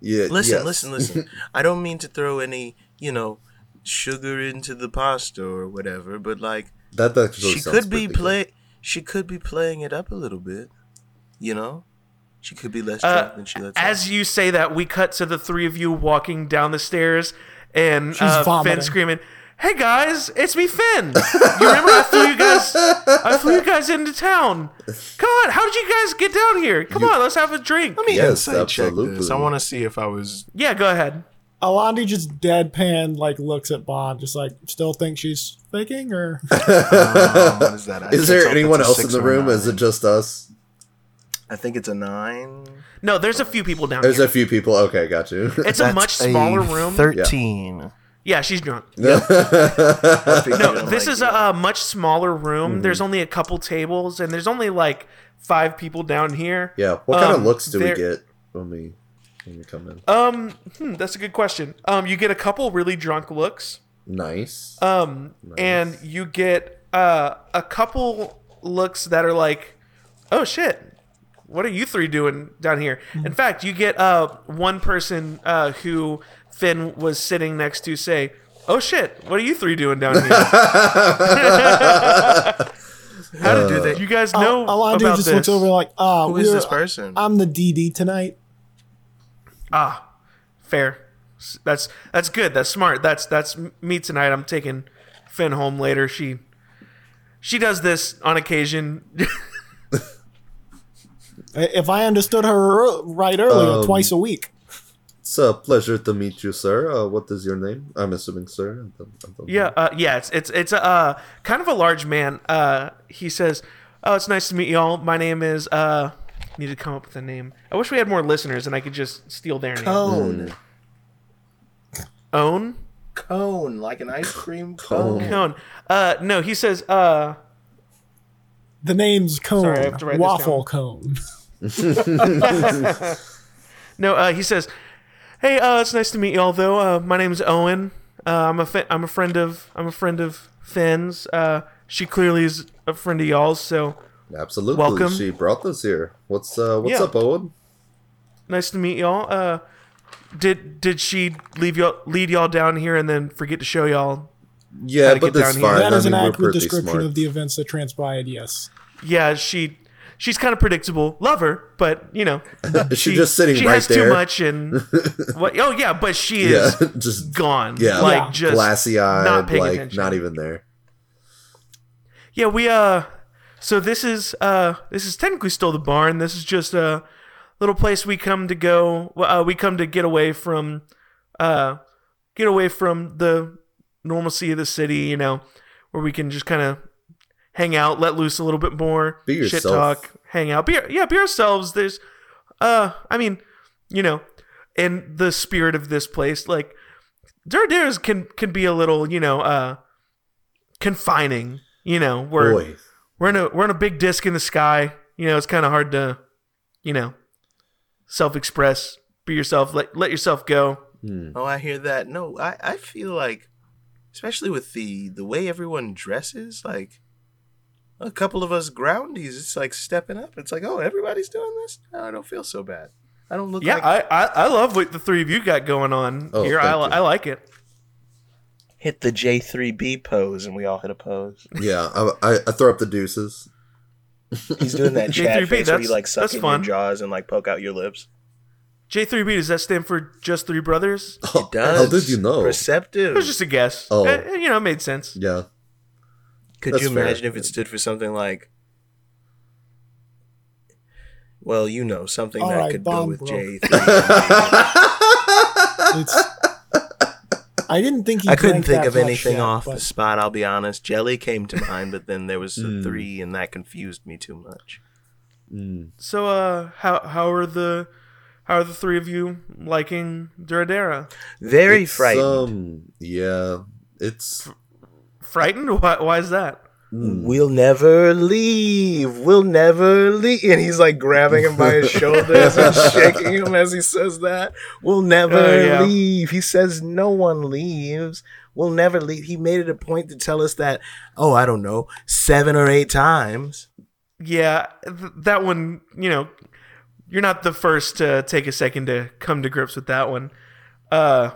Yeah, Listen, yes. listen, listen. I don't mean to throw any, you know, sugar into the pasta or whatever, but like That actually she could be pretty good. play she could be playing it up a little bit. You know? She could be less Uh, drunk than she lets As on. you say that, we cut to the three of you walking down the stairs, and uh, Finn screaming, "Hey guys, it's me, Finn! You remember I flew you guys? I flew you guys into town. Come on, how did you guys get down here? Come on, let's have a drink. Let me Yes, insight check absolutely. this. I want to see if I was Yeah, go ahead. Alandi just deadpan like looks at Bond, just like still think she's faking or um, what is Is can't there anyone else in the or a room? Is it just us? I think it's a nine. No, there's a few people down There's here. a few people. Okay, got you. it's a much smaller room. Thirteen. yeah, she's drunk. I No, this like, is a, a much smaller room. There's only a couple tables, and there's only like five people down here. yeah. What kind of Um, looks do we get when we when we come in? Um, hmm, that's a good question. Um, you get a couple really drunk looks. Nice. Um, and you get uh a couple looks that are like, oh shit, what are you three doing down here? In fact, you get uh one person uh who Finn was sitting next to say, Oh shit! What are you three doing down here? How did Do they- you guys know Alandi about just this? looks over like, ah, Who is this person? I'm the DD tonight. Ah, fair. That's that's good. That's smart. That's that's me tonight. I'm taking Finn home later. She she does this on occasion. If I understood her right earlier, Um, twice a week. It's a pleasure to meet you, sir. Uh, what is your name? I'm assuming, sir. I don't- I don't yeah, uh, yeah. It's it's it's a uh, kind of a large man. Uh, he says, "Oh, it's nice to meet y'all. My name is uh." Need to come up with a name. I wish we had more listeners and I could just steal their name. Cone. Own Cone, like an ice cream Cone. cone. Cone. Uh, no, he says, uh, The name's Cone. Sorry, I have to write this Waffle Cone. No, uh, he says, "Hey, uh, it's nice to meet y'all. Though uh, my name's Owen. Uh, I'm a fi- I'm a friend of I'm a friend of Finn's. Uh, she clearly is a friend of y'all's. So Absolutely. Welcome. She brought us here. What's uh what's Yeah. up, Owen? nice to meet y'all. Uh, did did she leave y'all lead y'all down here and then forget to show y'all? Yeah, but that's fine. That I is mean, an accurate description smart. of the events that transpired, yes. Yeah, she she's kind of predictable. Love her, but you know, She's just sitting she right has there. too much and what? Oh yeah, but she Yeah, is just gone. Yeah. like Yeah. just glassy eyed, not paying like attention. not even there. Yeah, we uh so this is uh this is technically still the barn. This is just a little place we come to go uh we come to get away from uh get away from the normalcy of the city, you know, where we can just kind of hang out, let loose a little bit more, Be shit yourself. talk, hang out. Be yeah, be ourselves. There's uh I mean, you know, in the spirit of this place like Duradera's can can be a little, you know, uh confining, you know, where Boy. We're in a we're in a big disc in the sky. You know, it's kind of hard to, you know, self-express, be yourself, let let yourself go. Hmm. Oh, I hear that. No, I, I feel like, especially with the the way everyone dresses, like a couple of us groundies, it's like stepping up. It's like, oh, everybody's doing this. No, I don't feel so bad. I don't look Yeah, like I, I I love what the three of you got going on Oh, here. I, you. I like it. Hit the J three B pose, and we all hit a pose. Yeah, I, I, I throw up the deuces. He's doing that Chad J3B, face where you like suck that's in fun. your jaws and like poke out your lips. J3B does that stand for just three brothers? It Does How did you know? Perceptive. It was just a guess. Oh. Uh, you know, it made sense. yeah. Could That's you fair. imagine if it stood for something like? Well, you know, something All that right, could go Bond with broke. J. It's. I didn't think he I couldn't think of anything yet, off but the spot. I'll be honest. Jelly came to mind, but then there was a Mm. three, and that confused me too much. Mm. So, uh, how how are the how are the three of you liking Duradera? Very It's, frightened. Um, yeah, it's Frightened? Why, why is that? Mm. We'll never leave. We'll never leave. And he's like grabbing him by his shoulders and shaking him as he says that. We'll never Oh, yeah. leave. He says no one leaves. We'll never leave. He made it a point to tell us that, oh, I don't know, seven or eight times. Yeah, th- that one, you know, you're not the first to take a second to come to grips with that one. Uh,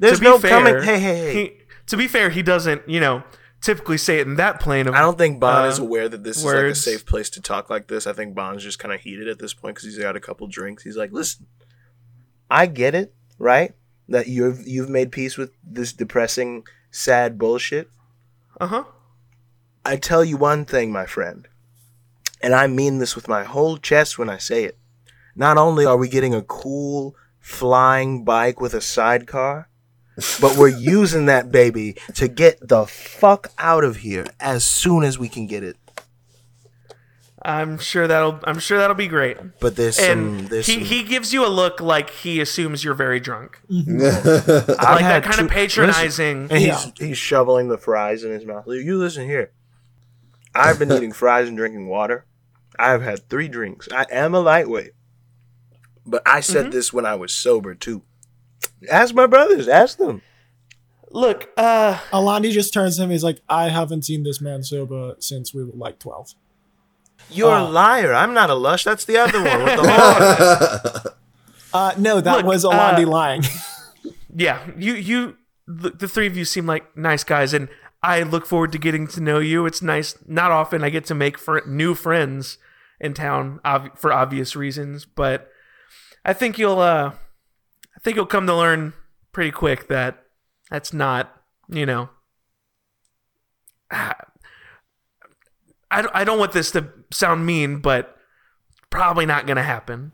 There's no fair, coming. Hey, hey, hey. He, to be fair, he doesn't, you know, typically say it in that plane of. I don't think Bond uh, is aware that this is like a safe place to talk like this. I think Bond's just kind of heated at this point because he's got a couple drinks. He's like, "Listen, I get it, right? That you've you've made peace with this depressing, sad bullshit. Uh huh. I tell you one thing, my friend, and I mean this with my whole chest when I say it. Not only are we getting a cool flying bike with a sidecar, but we're using that baby to get the fuck out of here as soon as we can get it. I'm sure that'll. I'm sure that'll be great. But there's some. And There's he, some he gives you a look like he assumes you're very drunk, I've like that kind two- of patronizing. Listen, and he's he's shoveling the fries in his mouth. You listen here. I've been eating fries and drinking water. I've had three drinks. I am a lightweight. But I said mm-hmm. this when I was sober too. Ask my brothers. Ask them. Look, uh, Alandi just turns to him. He's like, I haven't seen this man sober since we were like 12. You're Uh, a liar. I'm not a lush. That's the other one with the horn. Uh, no, that Look, was Alandi uh, lying. yeah, you you the, the three of you seem like nice guys, and I look forward to getting to know you. It's nice. Not often I get to make fr- new friends in town ob- for obvious reasons, but I think you'll uh, I think you'll come to learn pretty quick that that's not you know. I I don't want this to sound mean, but probably not going to happen.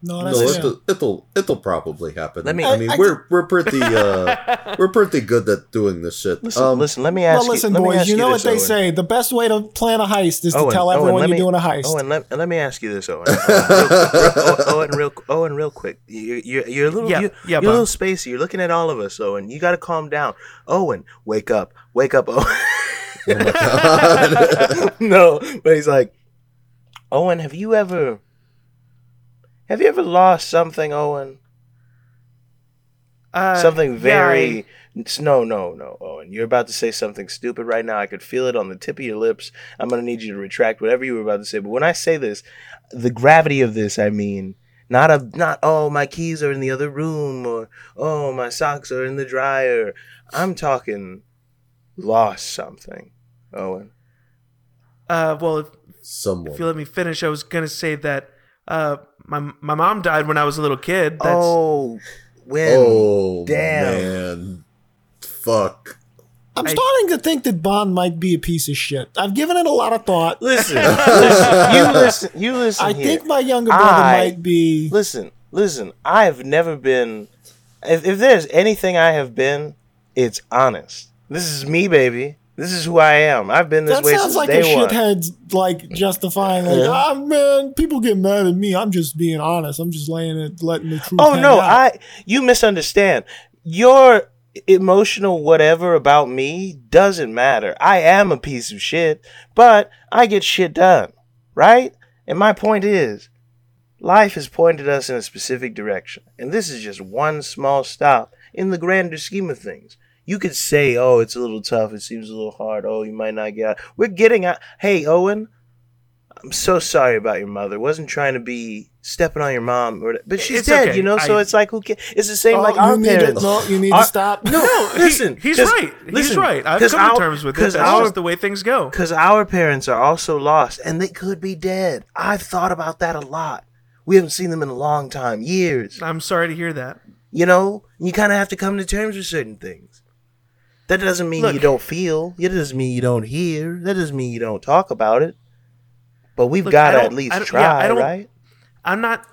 No, No, that's fair. it'll, it'll it'll probably happen. Let me- I mean, I- I- we're we're pretty uh we're pretty good at doing this shit. Listen, um, listen. Let me ask Well, listen, you. boys, ask you know this, what they Owen. say. The best way to plan a heist is to Owen, tell Owen, everyone you're me- doing a heist. Owen, let, let me ask you this, Owen. Owen, real, Owen, real, Owen, real quick. You're, you're, you're a little, Yeah, you're, yeah, you're a little spacey. You're looking at all of us, Owen. You got to calm down. Owen, wake up, wake up, Owen. no, but he's like, Owen, have you ever, have you ever lost something, Owen? Uh, something yeah, very no no no owen. You're about to say something stupid right now. I could feel it on the tip of your lips. I'm going to need you to retract whatever you were about to say. But when i say this the gravity of this i mean not a not oh my keys are in the other room or oh my socks are in the dryer. I'm talking lost something owen. Uh, well, if, someone. if you let me finish, I was gonna say that uh, my my mom died when I was a little kid. That's, oh when oh Damn. man, fuck. I'm I- starting to think that Bond might be a piece of shit. I've given it a lot of thought. listen, listen you listen you listen I here. think my younger brother I- might be. Listen, listen. I have never been. If, if there's anything I have been, it's honest. This is me, baby. This is who I am. I've been this That way sounds since like day a one. shithead's like justifying like, Yeah. ah man, people get mad at me. I'm just being honest. I'm just laying it, letting the truth. Oh hang no, out." I. You misunderstand. Your emotional whatever about me doesn't matter. I am a piece of shit, but I get shit done, right? And my point is, life has pointed us in a specific direction, and this is just one small stop in the grander scheme of things. You could say, "Oh, it's a little tough. It seems a little hard. Oh, you might not get out." We're getting out. Hey, Owen, I'm so sorry about your mother. Wasn't trying to be stepping on your mom, or, but she's It's dead. okay. You know, so I- it's like who ca It's the same Oh, like our to- parents. no, you need Our- to stop. No, he- listen, he's right. He's listen, right. I've come to our- terms with it. That's our- just the way things go. because our parents are also lost and they could be dead. I've thought about that a lot. We haven't seen them in a long time, years. I'm sorry to hear that. You know, you kind of have to come to terms with certain things. That doesn't mean Look. you don't feel. It doesn't mean you don't hear. That doesn't mean you don't talk about it. But we've got to at least try, yeah, I right? I'm not.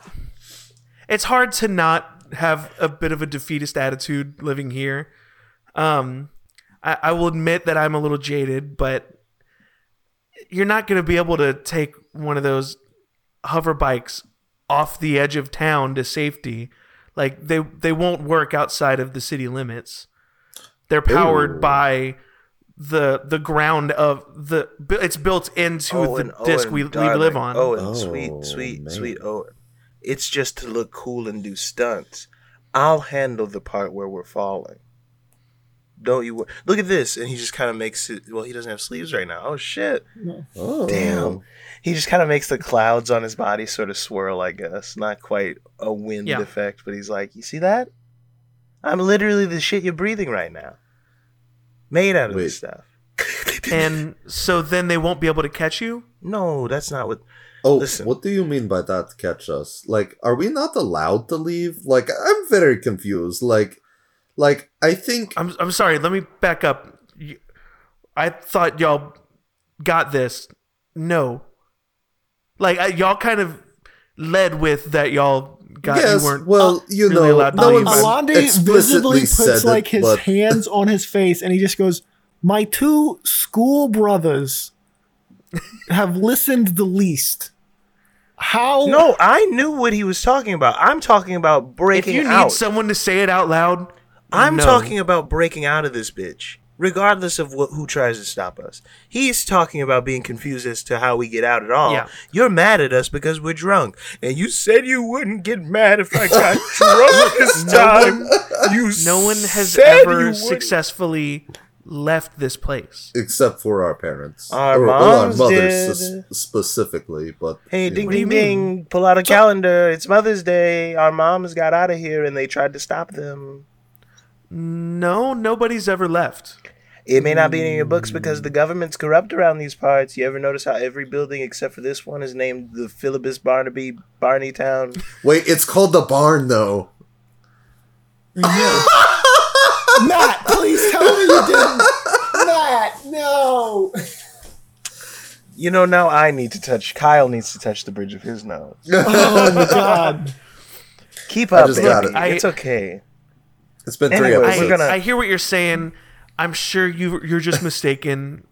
It's hard to not have a bit of a defeatist attitude living here. Um, I, I will admit that I'm a little jaded, but you're not going to be able to take one of those hover bikes off the edge of town to safety. Like they they won't work outside of the city limits. They're powered Ooh. by the the ground of the. It's built into Owen, the oh, disc Owen, we, we live on. Oh, Owen, Oh, sweet, sweet, man. sweet Owen. It's just to look cool and do stunts. I'll handle the part where we're falling. Don't you wor- look at this? And he just kind of makes it. Well, he doesn't have sleeves right now. Oh shit! Oh. Damn. He just kind of makes the clouds on his body sort of swirl. I guess not quite a wind Yeah. effect, but he's like, you see that? I'm literally the shit you're breathing right now. Made out of this stuff. and so then they won't be able to catch you. No, that's not what. Oh, Listen. what do you mean by that? Catch us? Like, are we not allowed to leave? Like, I'm very confused. Like, like I think I'm I'm sorry. Let me back up. I thought y'all got this. No, like I, y'all kind of led with that. Y'all got yes. you weren't. well, you really know, allowed to no leave. one's Alandi visibly said puts it, like his but hands on his face and he just goes, My two school brothers have listened the least. How No, I knew what he was talking about. I'm talking about breaking. if breaking you need out. someone to say it out loud, I'm no. talking about breaking out of this bitch, regardless of what, who tries to stop us. He's talking about being confused as to how we get out at all. Yeah. You're mad at us because we're drunk, and you said you wouldn't get mad if I got drunk this time. you No one has ever successfully left this place. except for our parents, Our or, well, our moms mothers did. s- specifically. But Hey, you ding, know. ding, ding! Pull out a calendar. It's Mother's Day. Our moms got out of here, and they tried to stop them. No, nobody's ever left. It may not be in your books because the government's corrupt around these parts. You ever notice how every building except for this one is named the Philibus Barnaby Barney Town? Wait, it's called the barn though. Matt, please tell me you didn't. Matt, no. You know, now I need to touch. Kyle needs to touch the bridge of his nose. Oh my god. Keep up, just baby. got it. I- it's okay. It's been three Anyway, we're episodes. gonna- I hear what you're saying. I'm sure you you're just mistaken.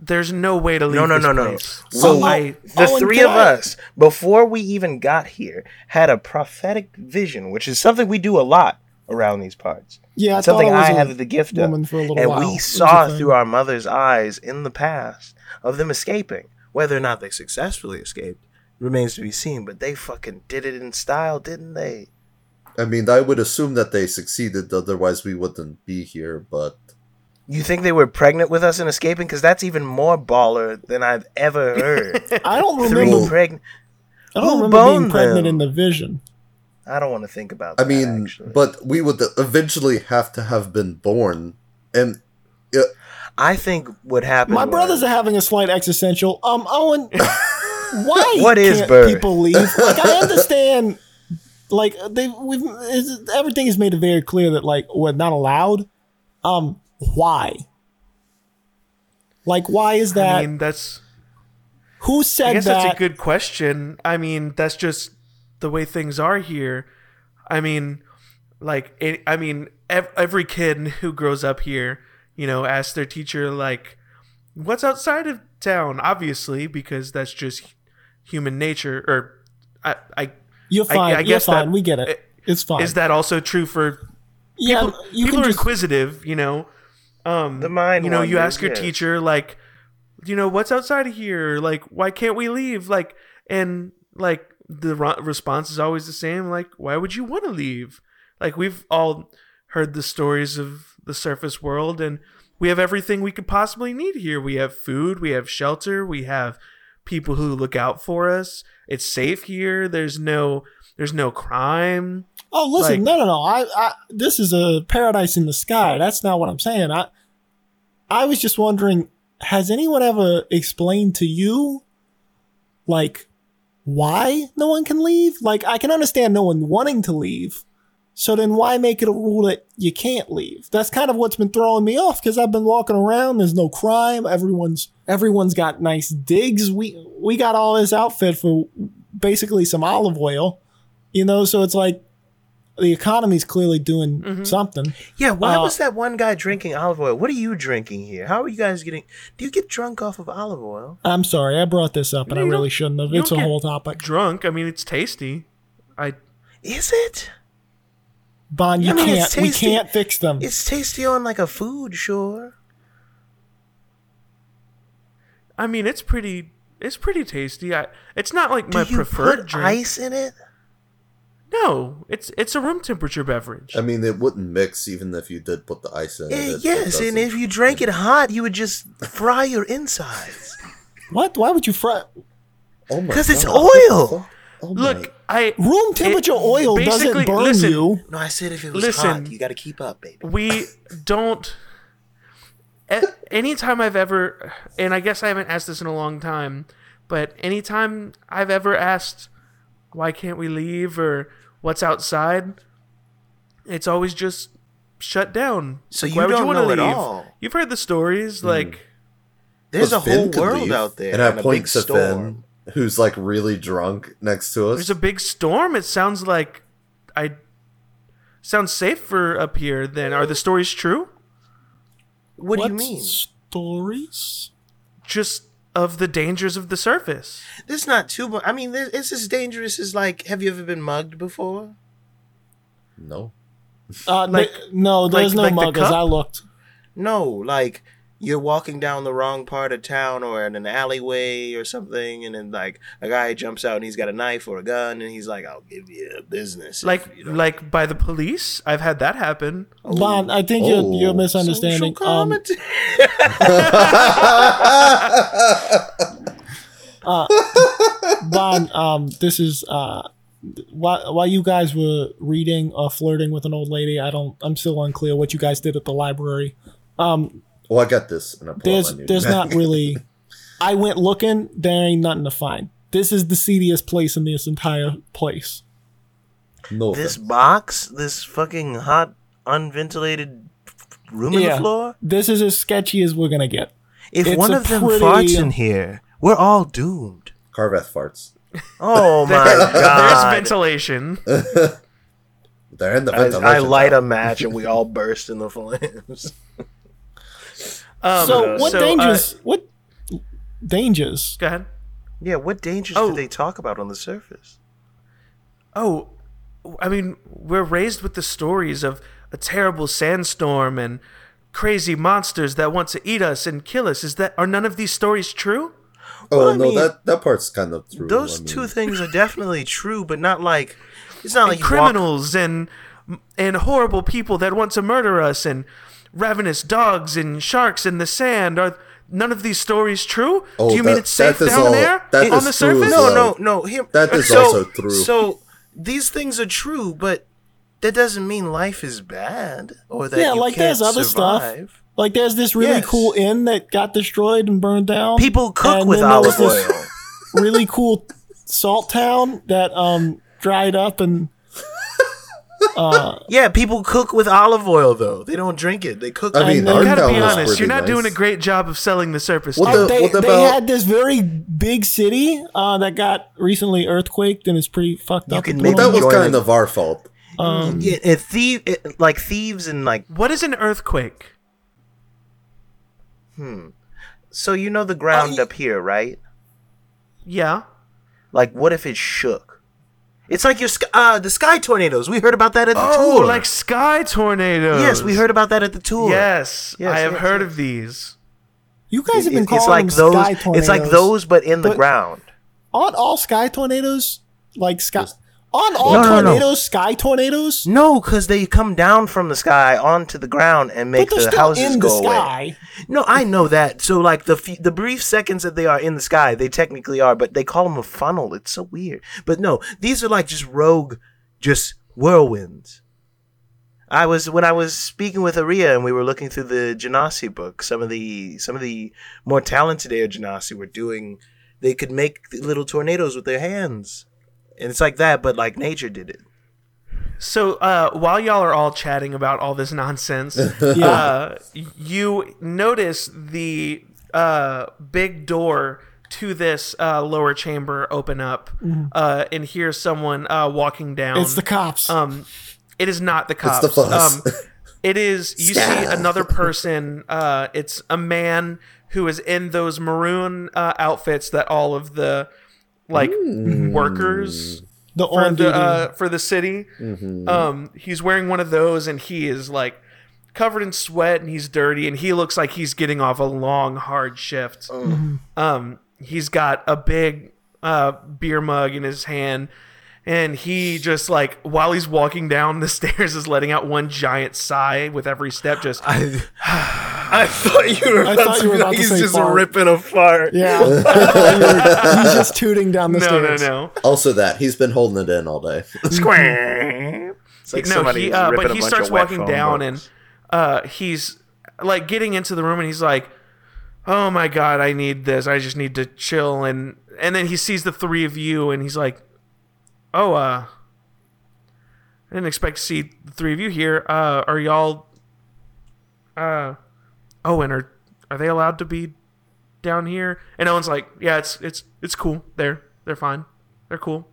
There's no way to leave No, no, this no, no. place. So I the Oh, and three of us, before we even got here, had a prophetic vision, which is something we do a lot around these parts. Yeah, I something I I have the gift of. for a little and while. We saw through our mother's eyes in the past of them escaping. Whether or not they successfully escaped remains to be seen, but they fucking did it in style, didn't they? I mean, I would assume that they succeeded, otherwise we wouldn't be here. But You think they were pregnant with us and escaping? Because that's even more baller than I've ever heard. I don't Three remember. pregnant. I don't Who remember being boned pregnant them? in the vision. I don't want to think about that. I that. mean, actually. but we would eventually have to have been born, and I think what happened. My was- brothers are having a slight existential. Um, Owen, why What is can't birth? people leave? Like, I understand. Like they, we've everything is made very clear that like we're not allowed. Um, why? Like, why is that? I mean, that's. Who I said guess that? that's a good question. I mean, that's just the way things are here. I mean, like, it, I mean, ev- every kid who grows up here, you know, asks their teacher like, "What's outside of town?" Obviously, because that's just human nature. Or, I, I You're I- fine. I You're guess fine. that- we get it. It's fine. is that also true for yeah, people, you people are just. inquisitive, you know. Um, The mind you know, you ask your yes. teacher like, you know, what's outside of here? Like, why can't we leave? Like, and like the ro- response is always the same. Like, why would you want to leave? Like, we've all heard the stories of the surface world, and we have everything we could possibly need here. We have food, we have shelter, we have people who look out for us. It's safe here. There's no, there's no crime. Oh, listen, like- no, no, no. I, I, this is a paradise in the sky. That's not what I'm saying. I, I was just wondering, has anyone ever explained to you, like, why no one can leave? Like, I can understand no one wanting to leave. So then why make it a rule that you can't leave? That's kind of what's been throwing me off because I've been walking around. There's no crime. Everyone's everyone's got nice digs. We we got all this outfit for basically some olive oil, you know. So it's like the economy's clearly doing Mm-hmm. something. Yeah, why Uh, was that one guy drinking olive oil? What are you drinking here? How are you guys getting? Do you get drunk off of olive oil? I'm sorry, I brought this up and No, I really shouldn't have. It's a whole topic. Drunk. I mean, it's tasty. I Is it? Bond, you I mean, can't. We can't fix them. It's tasty on like a food, sure. I mean, it's pretty. It's pretty tasty. I. It's not like Do my you preferred put drink. ice in it? No, it's it's a room temperature beverage. I mean, it wouldn't mix even if you did put the ice in. it. Eh, It- it yes, and if you drank it hot, you would just fry your insides. what? Why would you fry? Oh my 'Cause it's God. oil. Oh my- Look, I Room temperature it- oil doesn't burn listen, you. No, I said if it was Listen. hot, you got to keep up, baby. we don't. a- Anytime I've ever, and I guess I haven't asked this in a long time, but anytime I've ever asked, why can't we leave or what's outside, it's always just shut down. So you why don't wanna know at leave? all. You've heard the stories, hmm. like There's a But whole world leave, out there, and I and a point big to storm. Finn, who's like really drunk next to us. There's a big storm. It sounds like I sounds safer up here. Then are the stories true? What, do you mean? Stories? Just of the dangers of the surface. This is not too. mu- I mean, this, it's as dangerous as like. Have you ever been mugged before? no. Uh, Like- th- no, there's like- no like the as? I looked. No, like you're walking down the wrong part of town or in an alleyway or something, and then like a guy jumps out and he's got a knife or a gun, and he's like, "I'll give you a business." Like you don't like by the police. I've had that happen. Bond, I think you're, Oh. you're misunderstanding. Um, commentary. Bond, um, this is uh, while while you guys were reading or flirting with an old lady, I don't. I'm still unclear what you guys did at the library. Um, Well, I got this. And I there's there's not really. I went looking. There ain't nothing to find. This is the seediest place in this entire place. no This offense. box, this fucking hot, unventilated room in Yeah. the floor. This is as sketchy as we're gonna get. If It's one of them pretty- farts in here, we're all doomed. Carveth farts. Oh my god! There's god! ventilation. They're in the I, ventilation. I light a match and we all burst in the flames. Um, so what so, uh, dangers? what dangers? go ahead. yeah, what dangers Oh. do they talk about on the surface? Oh, I mean, we're raised with the stories of a terrible sandstorm and crazy monsters that want to eat us and kill us. Is that are none of these stories true? Oh Well, no, mean, that that part's kind of true. Those I mean, two things are definitely true, but not like it's not like and you walk- criminals and and horrible people that want to murder us and ravenous dogs and sharks in the sand are none of these stories true? Oh, Do you mean it's safe that is down all- there that on is the true surface? as No, no, no. Here, That is so, also true. So these things are true, but that doesn't mean life is bad or that Yeah, you like can't there's other stuff. Like there's this really Yes. cool inn that got destroyed and burned down. People cook And with then there was olive this oil. really cool salt town that um dried up and Yeah, people cook with olive oil though. They don't drink it. They cook. I mean, then- our gotta be honest, you're not nice. doing a great job of selling the surface. What to the- they, what they had this very big city uh, that got recently earthquaked and is pretty fucked You up. can make Well, that was kind it. of our fault. um, Yeah, it thief, it, like thieves and like. what is an earthquake? Hmm. So you know the ground Oh, up here, right? Yeah. Like, what if it shook? It's like your sky, uh, the sky tornadoes. We heard about that at the Oh, tour. like sky tornadoes. yes, we heard about that at the tour. Yes, Yes, I have yes, heard yes. of these. you guys have been It- calling it's like them those. sky It's like those, but in the ground. Aren't all sky tornadoes like sky? Aren't all No, no, no. tornadoes sky tornadoes? No, because they come down from the sky onto the ground and make the houses in the go away. sky. No, I know that. So like the f- the brief seconds that they are in the sky, they technically are, but they call them a funnel. It's so weird. But no, these are like just rogue, just whirlwinds. I was when I was speaking with Aria and we were looking through the Genasi book. Some of the some of the more talented Air Genasi were doing. They could make little tornadoes with their hands, and it's like that, but like nature did it. So uh, while y'all are all chatting about all this nonsense, uh, you notice the uh, big door to this uh, lower chamber open up uh, and hear someone uh, walking down. It's the cops. Um, it is not the cops. the fuzz. Um, it is. You see another person. Uh, it's a man who is in those maroon uh, outfits that all of the like workers the for the uh, for the city. Um, he's wearing one of those, and he is like covered in sweat, and he's dirty, and he looks like he's getting off a long, hard shift. Um, he's got a big uh, beer mug in his hand. And he just like while he's walking down the stairs is letting out one giant sigh with every step. Just I, I thought you were I thought to you were about like, to he's say just fart. ripping a fart. yeah, I thought you were- he's just tooting down the no, no, stairs. no. Also, that he's been holding it in all day. Square. It's like no, somebody he, uh, ripping but a he bunch starts of wet walking phone down books. and uh, he's like getting into the room and he's like, "Oh my god, I need this. I just need to chill." And and then he sees the three of you and he's like, "Oh, uh, I didn't expect to see the three of you here. Uh, are y'all? Uh, oh, and are are they allowed to be down here?" And Owen's like, "Yeah, it's it's it's cool. They're they're fine. They're cool."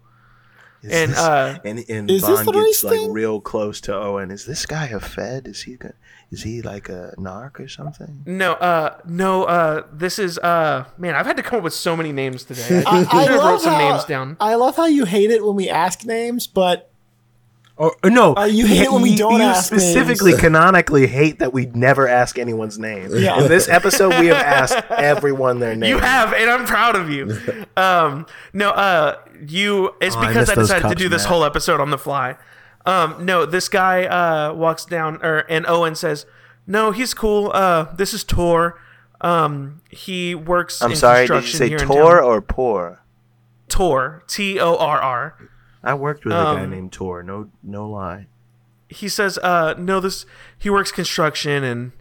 Is and, this- uh, and and is this the gets race like thing? real close to Owen. Is this guy a Fed? Is he go- is he like a narc or something? No, uh, no, uh, this is, uh, man, I've had to come up with so many names today. I, I, I love wrote some how, names down. I love how you hate it when we ask names, but Or, or no, Uh, you hate it when we don't you ask specifically names. canonically hate that we never ask anyone's name. Yeah. In this episode, we have asked everyone their name. You have, and I'm proud of you. Um, no, uh, you, it's Oh, because miss I, those decided to do this Matt. whole episode on the fly. Um, no, this guy, uh, walks down, or, and Owen says, no, he's cool. Uh, this is Tor. Um, he works I'm in sorry. Did you construction say here Tor or poor? Tor, T O R R. I worked with a guy Um, named Tor. No, no lie. he says, uh, no, this he works construction and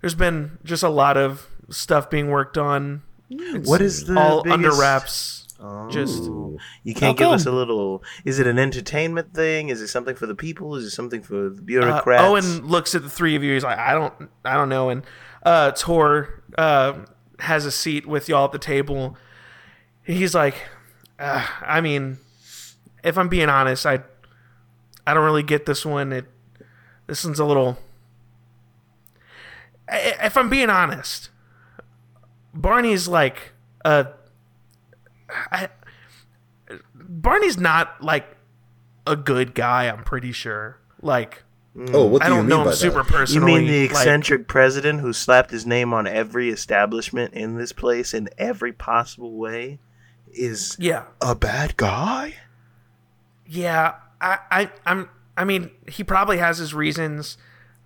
there's been just a lot of stuff being worked on. It's What is the all biggest- under wraps? Just Oh. you can't give us a little. Is it an entertainment thing? Is it something for the people? Is it something for the uh, bureaucrats? Owen looks at the three of you. He's like, I don't, I don't know. And uh, Tor uh, has a seat with y'all at the table. He's like, uh, I mean, if I'm being honest, I, I don't really get this one. It, this one's a little. If I'm being honest, Barney's like a. I, Barney's not like a good guy. I'm pretty sure. Like mm. Oh, what do I you don't mean know by him that? super You mean the like- eccentric president who slapped his name on every establishment in this place in every possible way is yeah, a bad guy? Yeah. I, I, I'm. I mean, he probably has his reasons,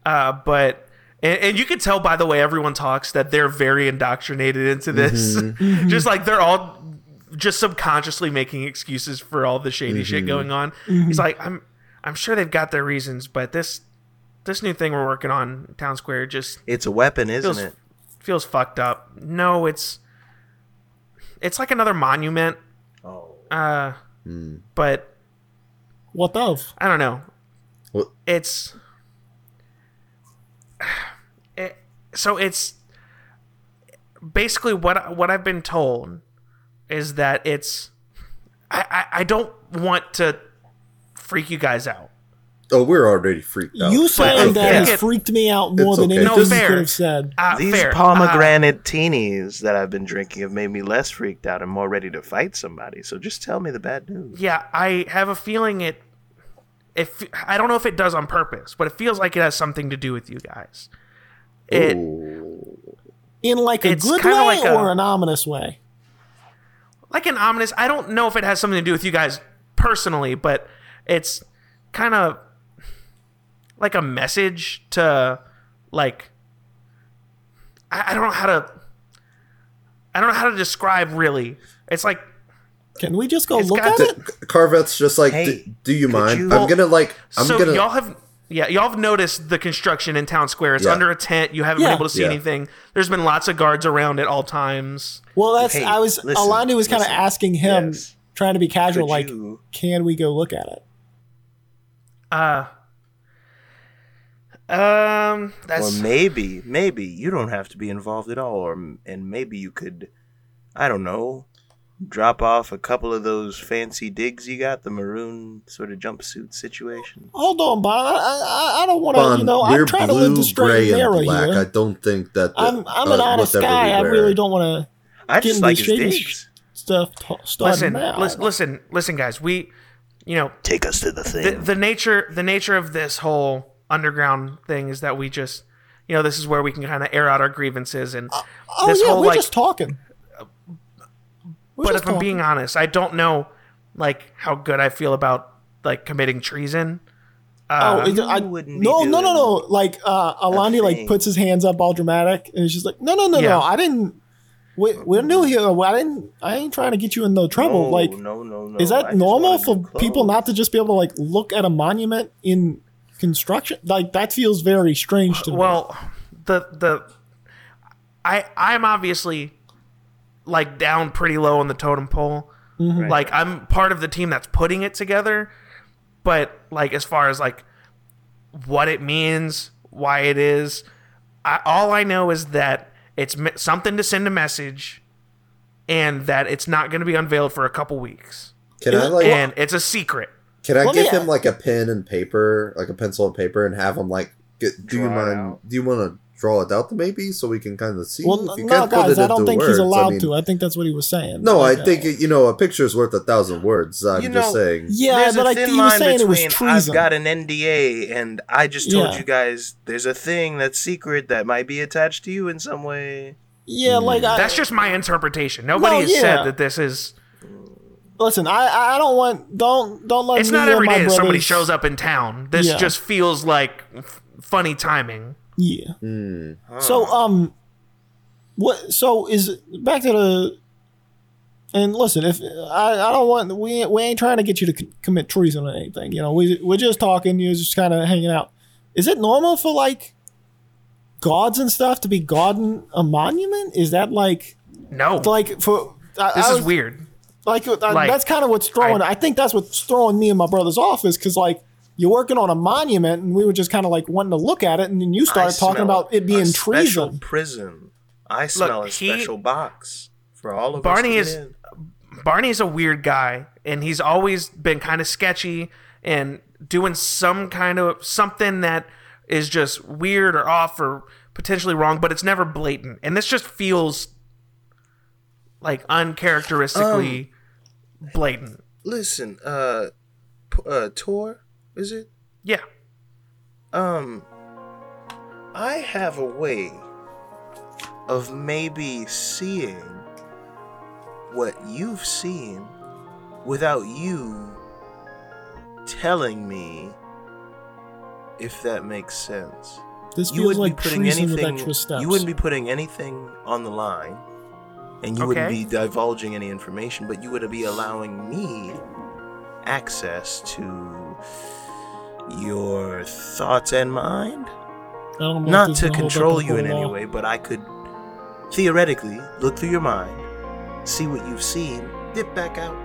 uh, but and, and you can tell by the way everyone talks that they're very indoctrinated into this. Mm-hmm. Mm-hmm. just like they're all just subconsciously making excuses for all the shady shit mm-hmm. going on. He's like, I'm. I'm sure they've got their reasons, but this this new thing we're working on, Town Square, just It's a weapon, isn't feels it? feels fucked up. No, it's it's like another monument. Oh. Uh, hmm. but What of? I don't know. What- It's it, so it's basically what what I've been told is that it's I, I, I don't want to freak you guys out. Oh, we're already freaked out. You saying I that has it- freaked me out more It's than okay. anything No, you fair. could have said. Uh, These fair. Uh, pomegranate teenies that I've been drinking have made me less freaked out and more ready to fight somebody. So just tell me the bad news. yeah, I have a feeling it. If I don't know if it does on purpose, but it feels like it has something to do with you guys. It Ooh. In like a good way like a- or an ominous way? like an ominous. I don't know if it has something to do with you guys personally, but it's kind of like a message to like. I, I don't know how to. I don't know how to describe really. It's like Can we just go It's look at to- it? Carveth's just like, Hey, "D- do you mind? you- I'm gonna like, I'm so gonna. y'all have yeah y'all have noticed the construction in town square. It's Yeah. under a tent. You haven't Yeah. been able to see Yeah. anything. There's been lots of guards around at all times. Well, that's Hey, I was. listen, Alandi was kind of asking him, Yes. trying to be casual, Could like, you- can we go look at it? Uh. Um. That's or maybe, maybe you don't have to be involved at all, or and maybe you could, I don't know, drop off a couple of those fancy digs you got, the maroon sort of jumpsuit situation. Hold on, Bond. I, I, I don't want to. You know, I'm trying to live the straight gray, and and narrow black. here. I don't think that. The, I'm I'm uh, an honest guy. we I really don't want to I get just into like his shady digs. stuff t- starting listen, now. listen, listen, listen, guys. We, you know, Take us to the the, thing. the nature the nature of this whole underground thing is that we just, you know, this is where we can kind of air out our grievances and oh this yeah, whole we're like. just talking. We're but just if I'm being honest, I don't know, like how good I feel about like committing treason. Oh, Uh, is it- I, wouldn't no, no, no, no. Like uh, Alandi, like puts his hands up, all dramatic, and it's just like, no, no, no, Yeah. no. I didn't. We, we're new here. I didn't. I ain't trying to get you in no trouble. no, like, no, no, no. is that just normal for people clothes. not to just be able to like look at a monument in construction? Like that feels very strange to me. well, the the I I'm obviously like down pretty low on the totem pole. Mm-hmm. Right. Like I'm part of the team that's putting it together, but like as far as like what it means, why it is, I, all I know is that it's me- something to send a message, and that it's not going to be unveiled for a couple weeks, Can I like? and it's a secret. Can I Let me give him like a pen and paper, like a pencil and paper, and have him like? Get, do you Draw it mind? out. Do you want to draw it out, maybe, so we can kind of see? well, If you no, can't put guys, it I don't think words, he's allowed I mean, to. I think that's what he was saying. No, I Like, uh, think you know a picture is worth a thousand words. I'm You just know- saying. Yeah, there's but a like thin he was line saying, it was between treason. I've got an NDA and I just told Yeah. you guys there's a thing that's secret that might be attached to you in some way. yeah, like I, That's just my interpretation. Nobody No, has yeah. said that this is. listen. I I don't want don't don't let It's me not or every my day that somebody shows up in town. This Yeah. just feels like f- funny timing. Yeah. Hmm. So um, what? So is back to the And listen, if I, I don't want we we ain't trying to get you to c- commit treason or anything. You know, we we're just talking. You're just kind of hanging out. Is it normal for like gods and stuff to be guarding a monument? Is that like No, like for I, this I is weird. Like, Like, that's kind of what's throwing. I, think that's what's throwing me and my brother's office because like you're working on a monument and we were just kind of like wanting to look at it and then you I started talking about it being a special treason. Prison. I smell a he- special box for all of Barney us. to is- get in. Barney's a weird guy, and he's always been kind of sketchy and doing some kind of something that is just weird or off or potentially wrong, but it's never blatant. And this just feels like uncharacteristically blatant. Listen, uh, P- uh, Tor, is it? Yeah. Um, I have a way of maybe seeing what you've seen without you telling me if that makes sense. This You feels like putting treason with anything. extra steps. You wouldn't be putting anything on the line, and you wouldn't be divulging any information. But you would be allowing me access to your thoughts and mind. I don't know if Not to is gonna hold up control you in any way, but I could theoretically look through your mind, see what you've seen, dip back out,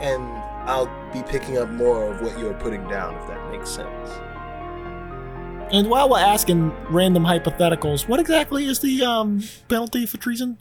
and I'll be picking up more of what you're putting down, if that makes sense. And while we're asking random hypotheticals, what exactly is the um, penalty for treason?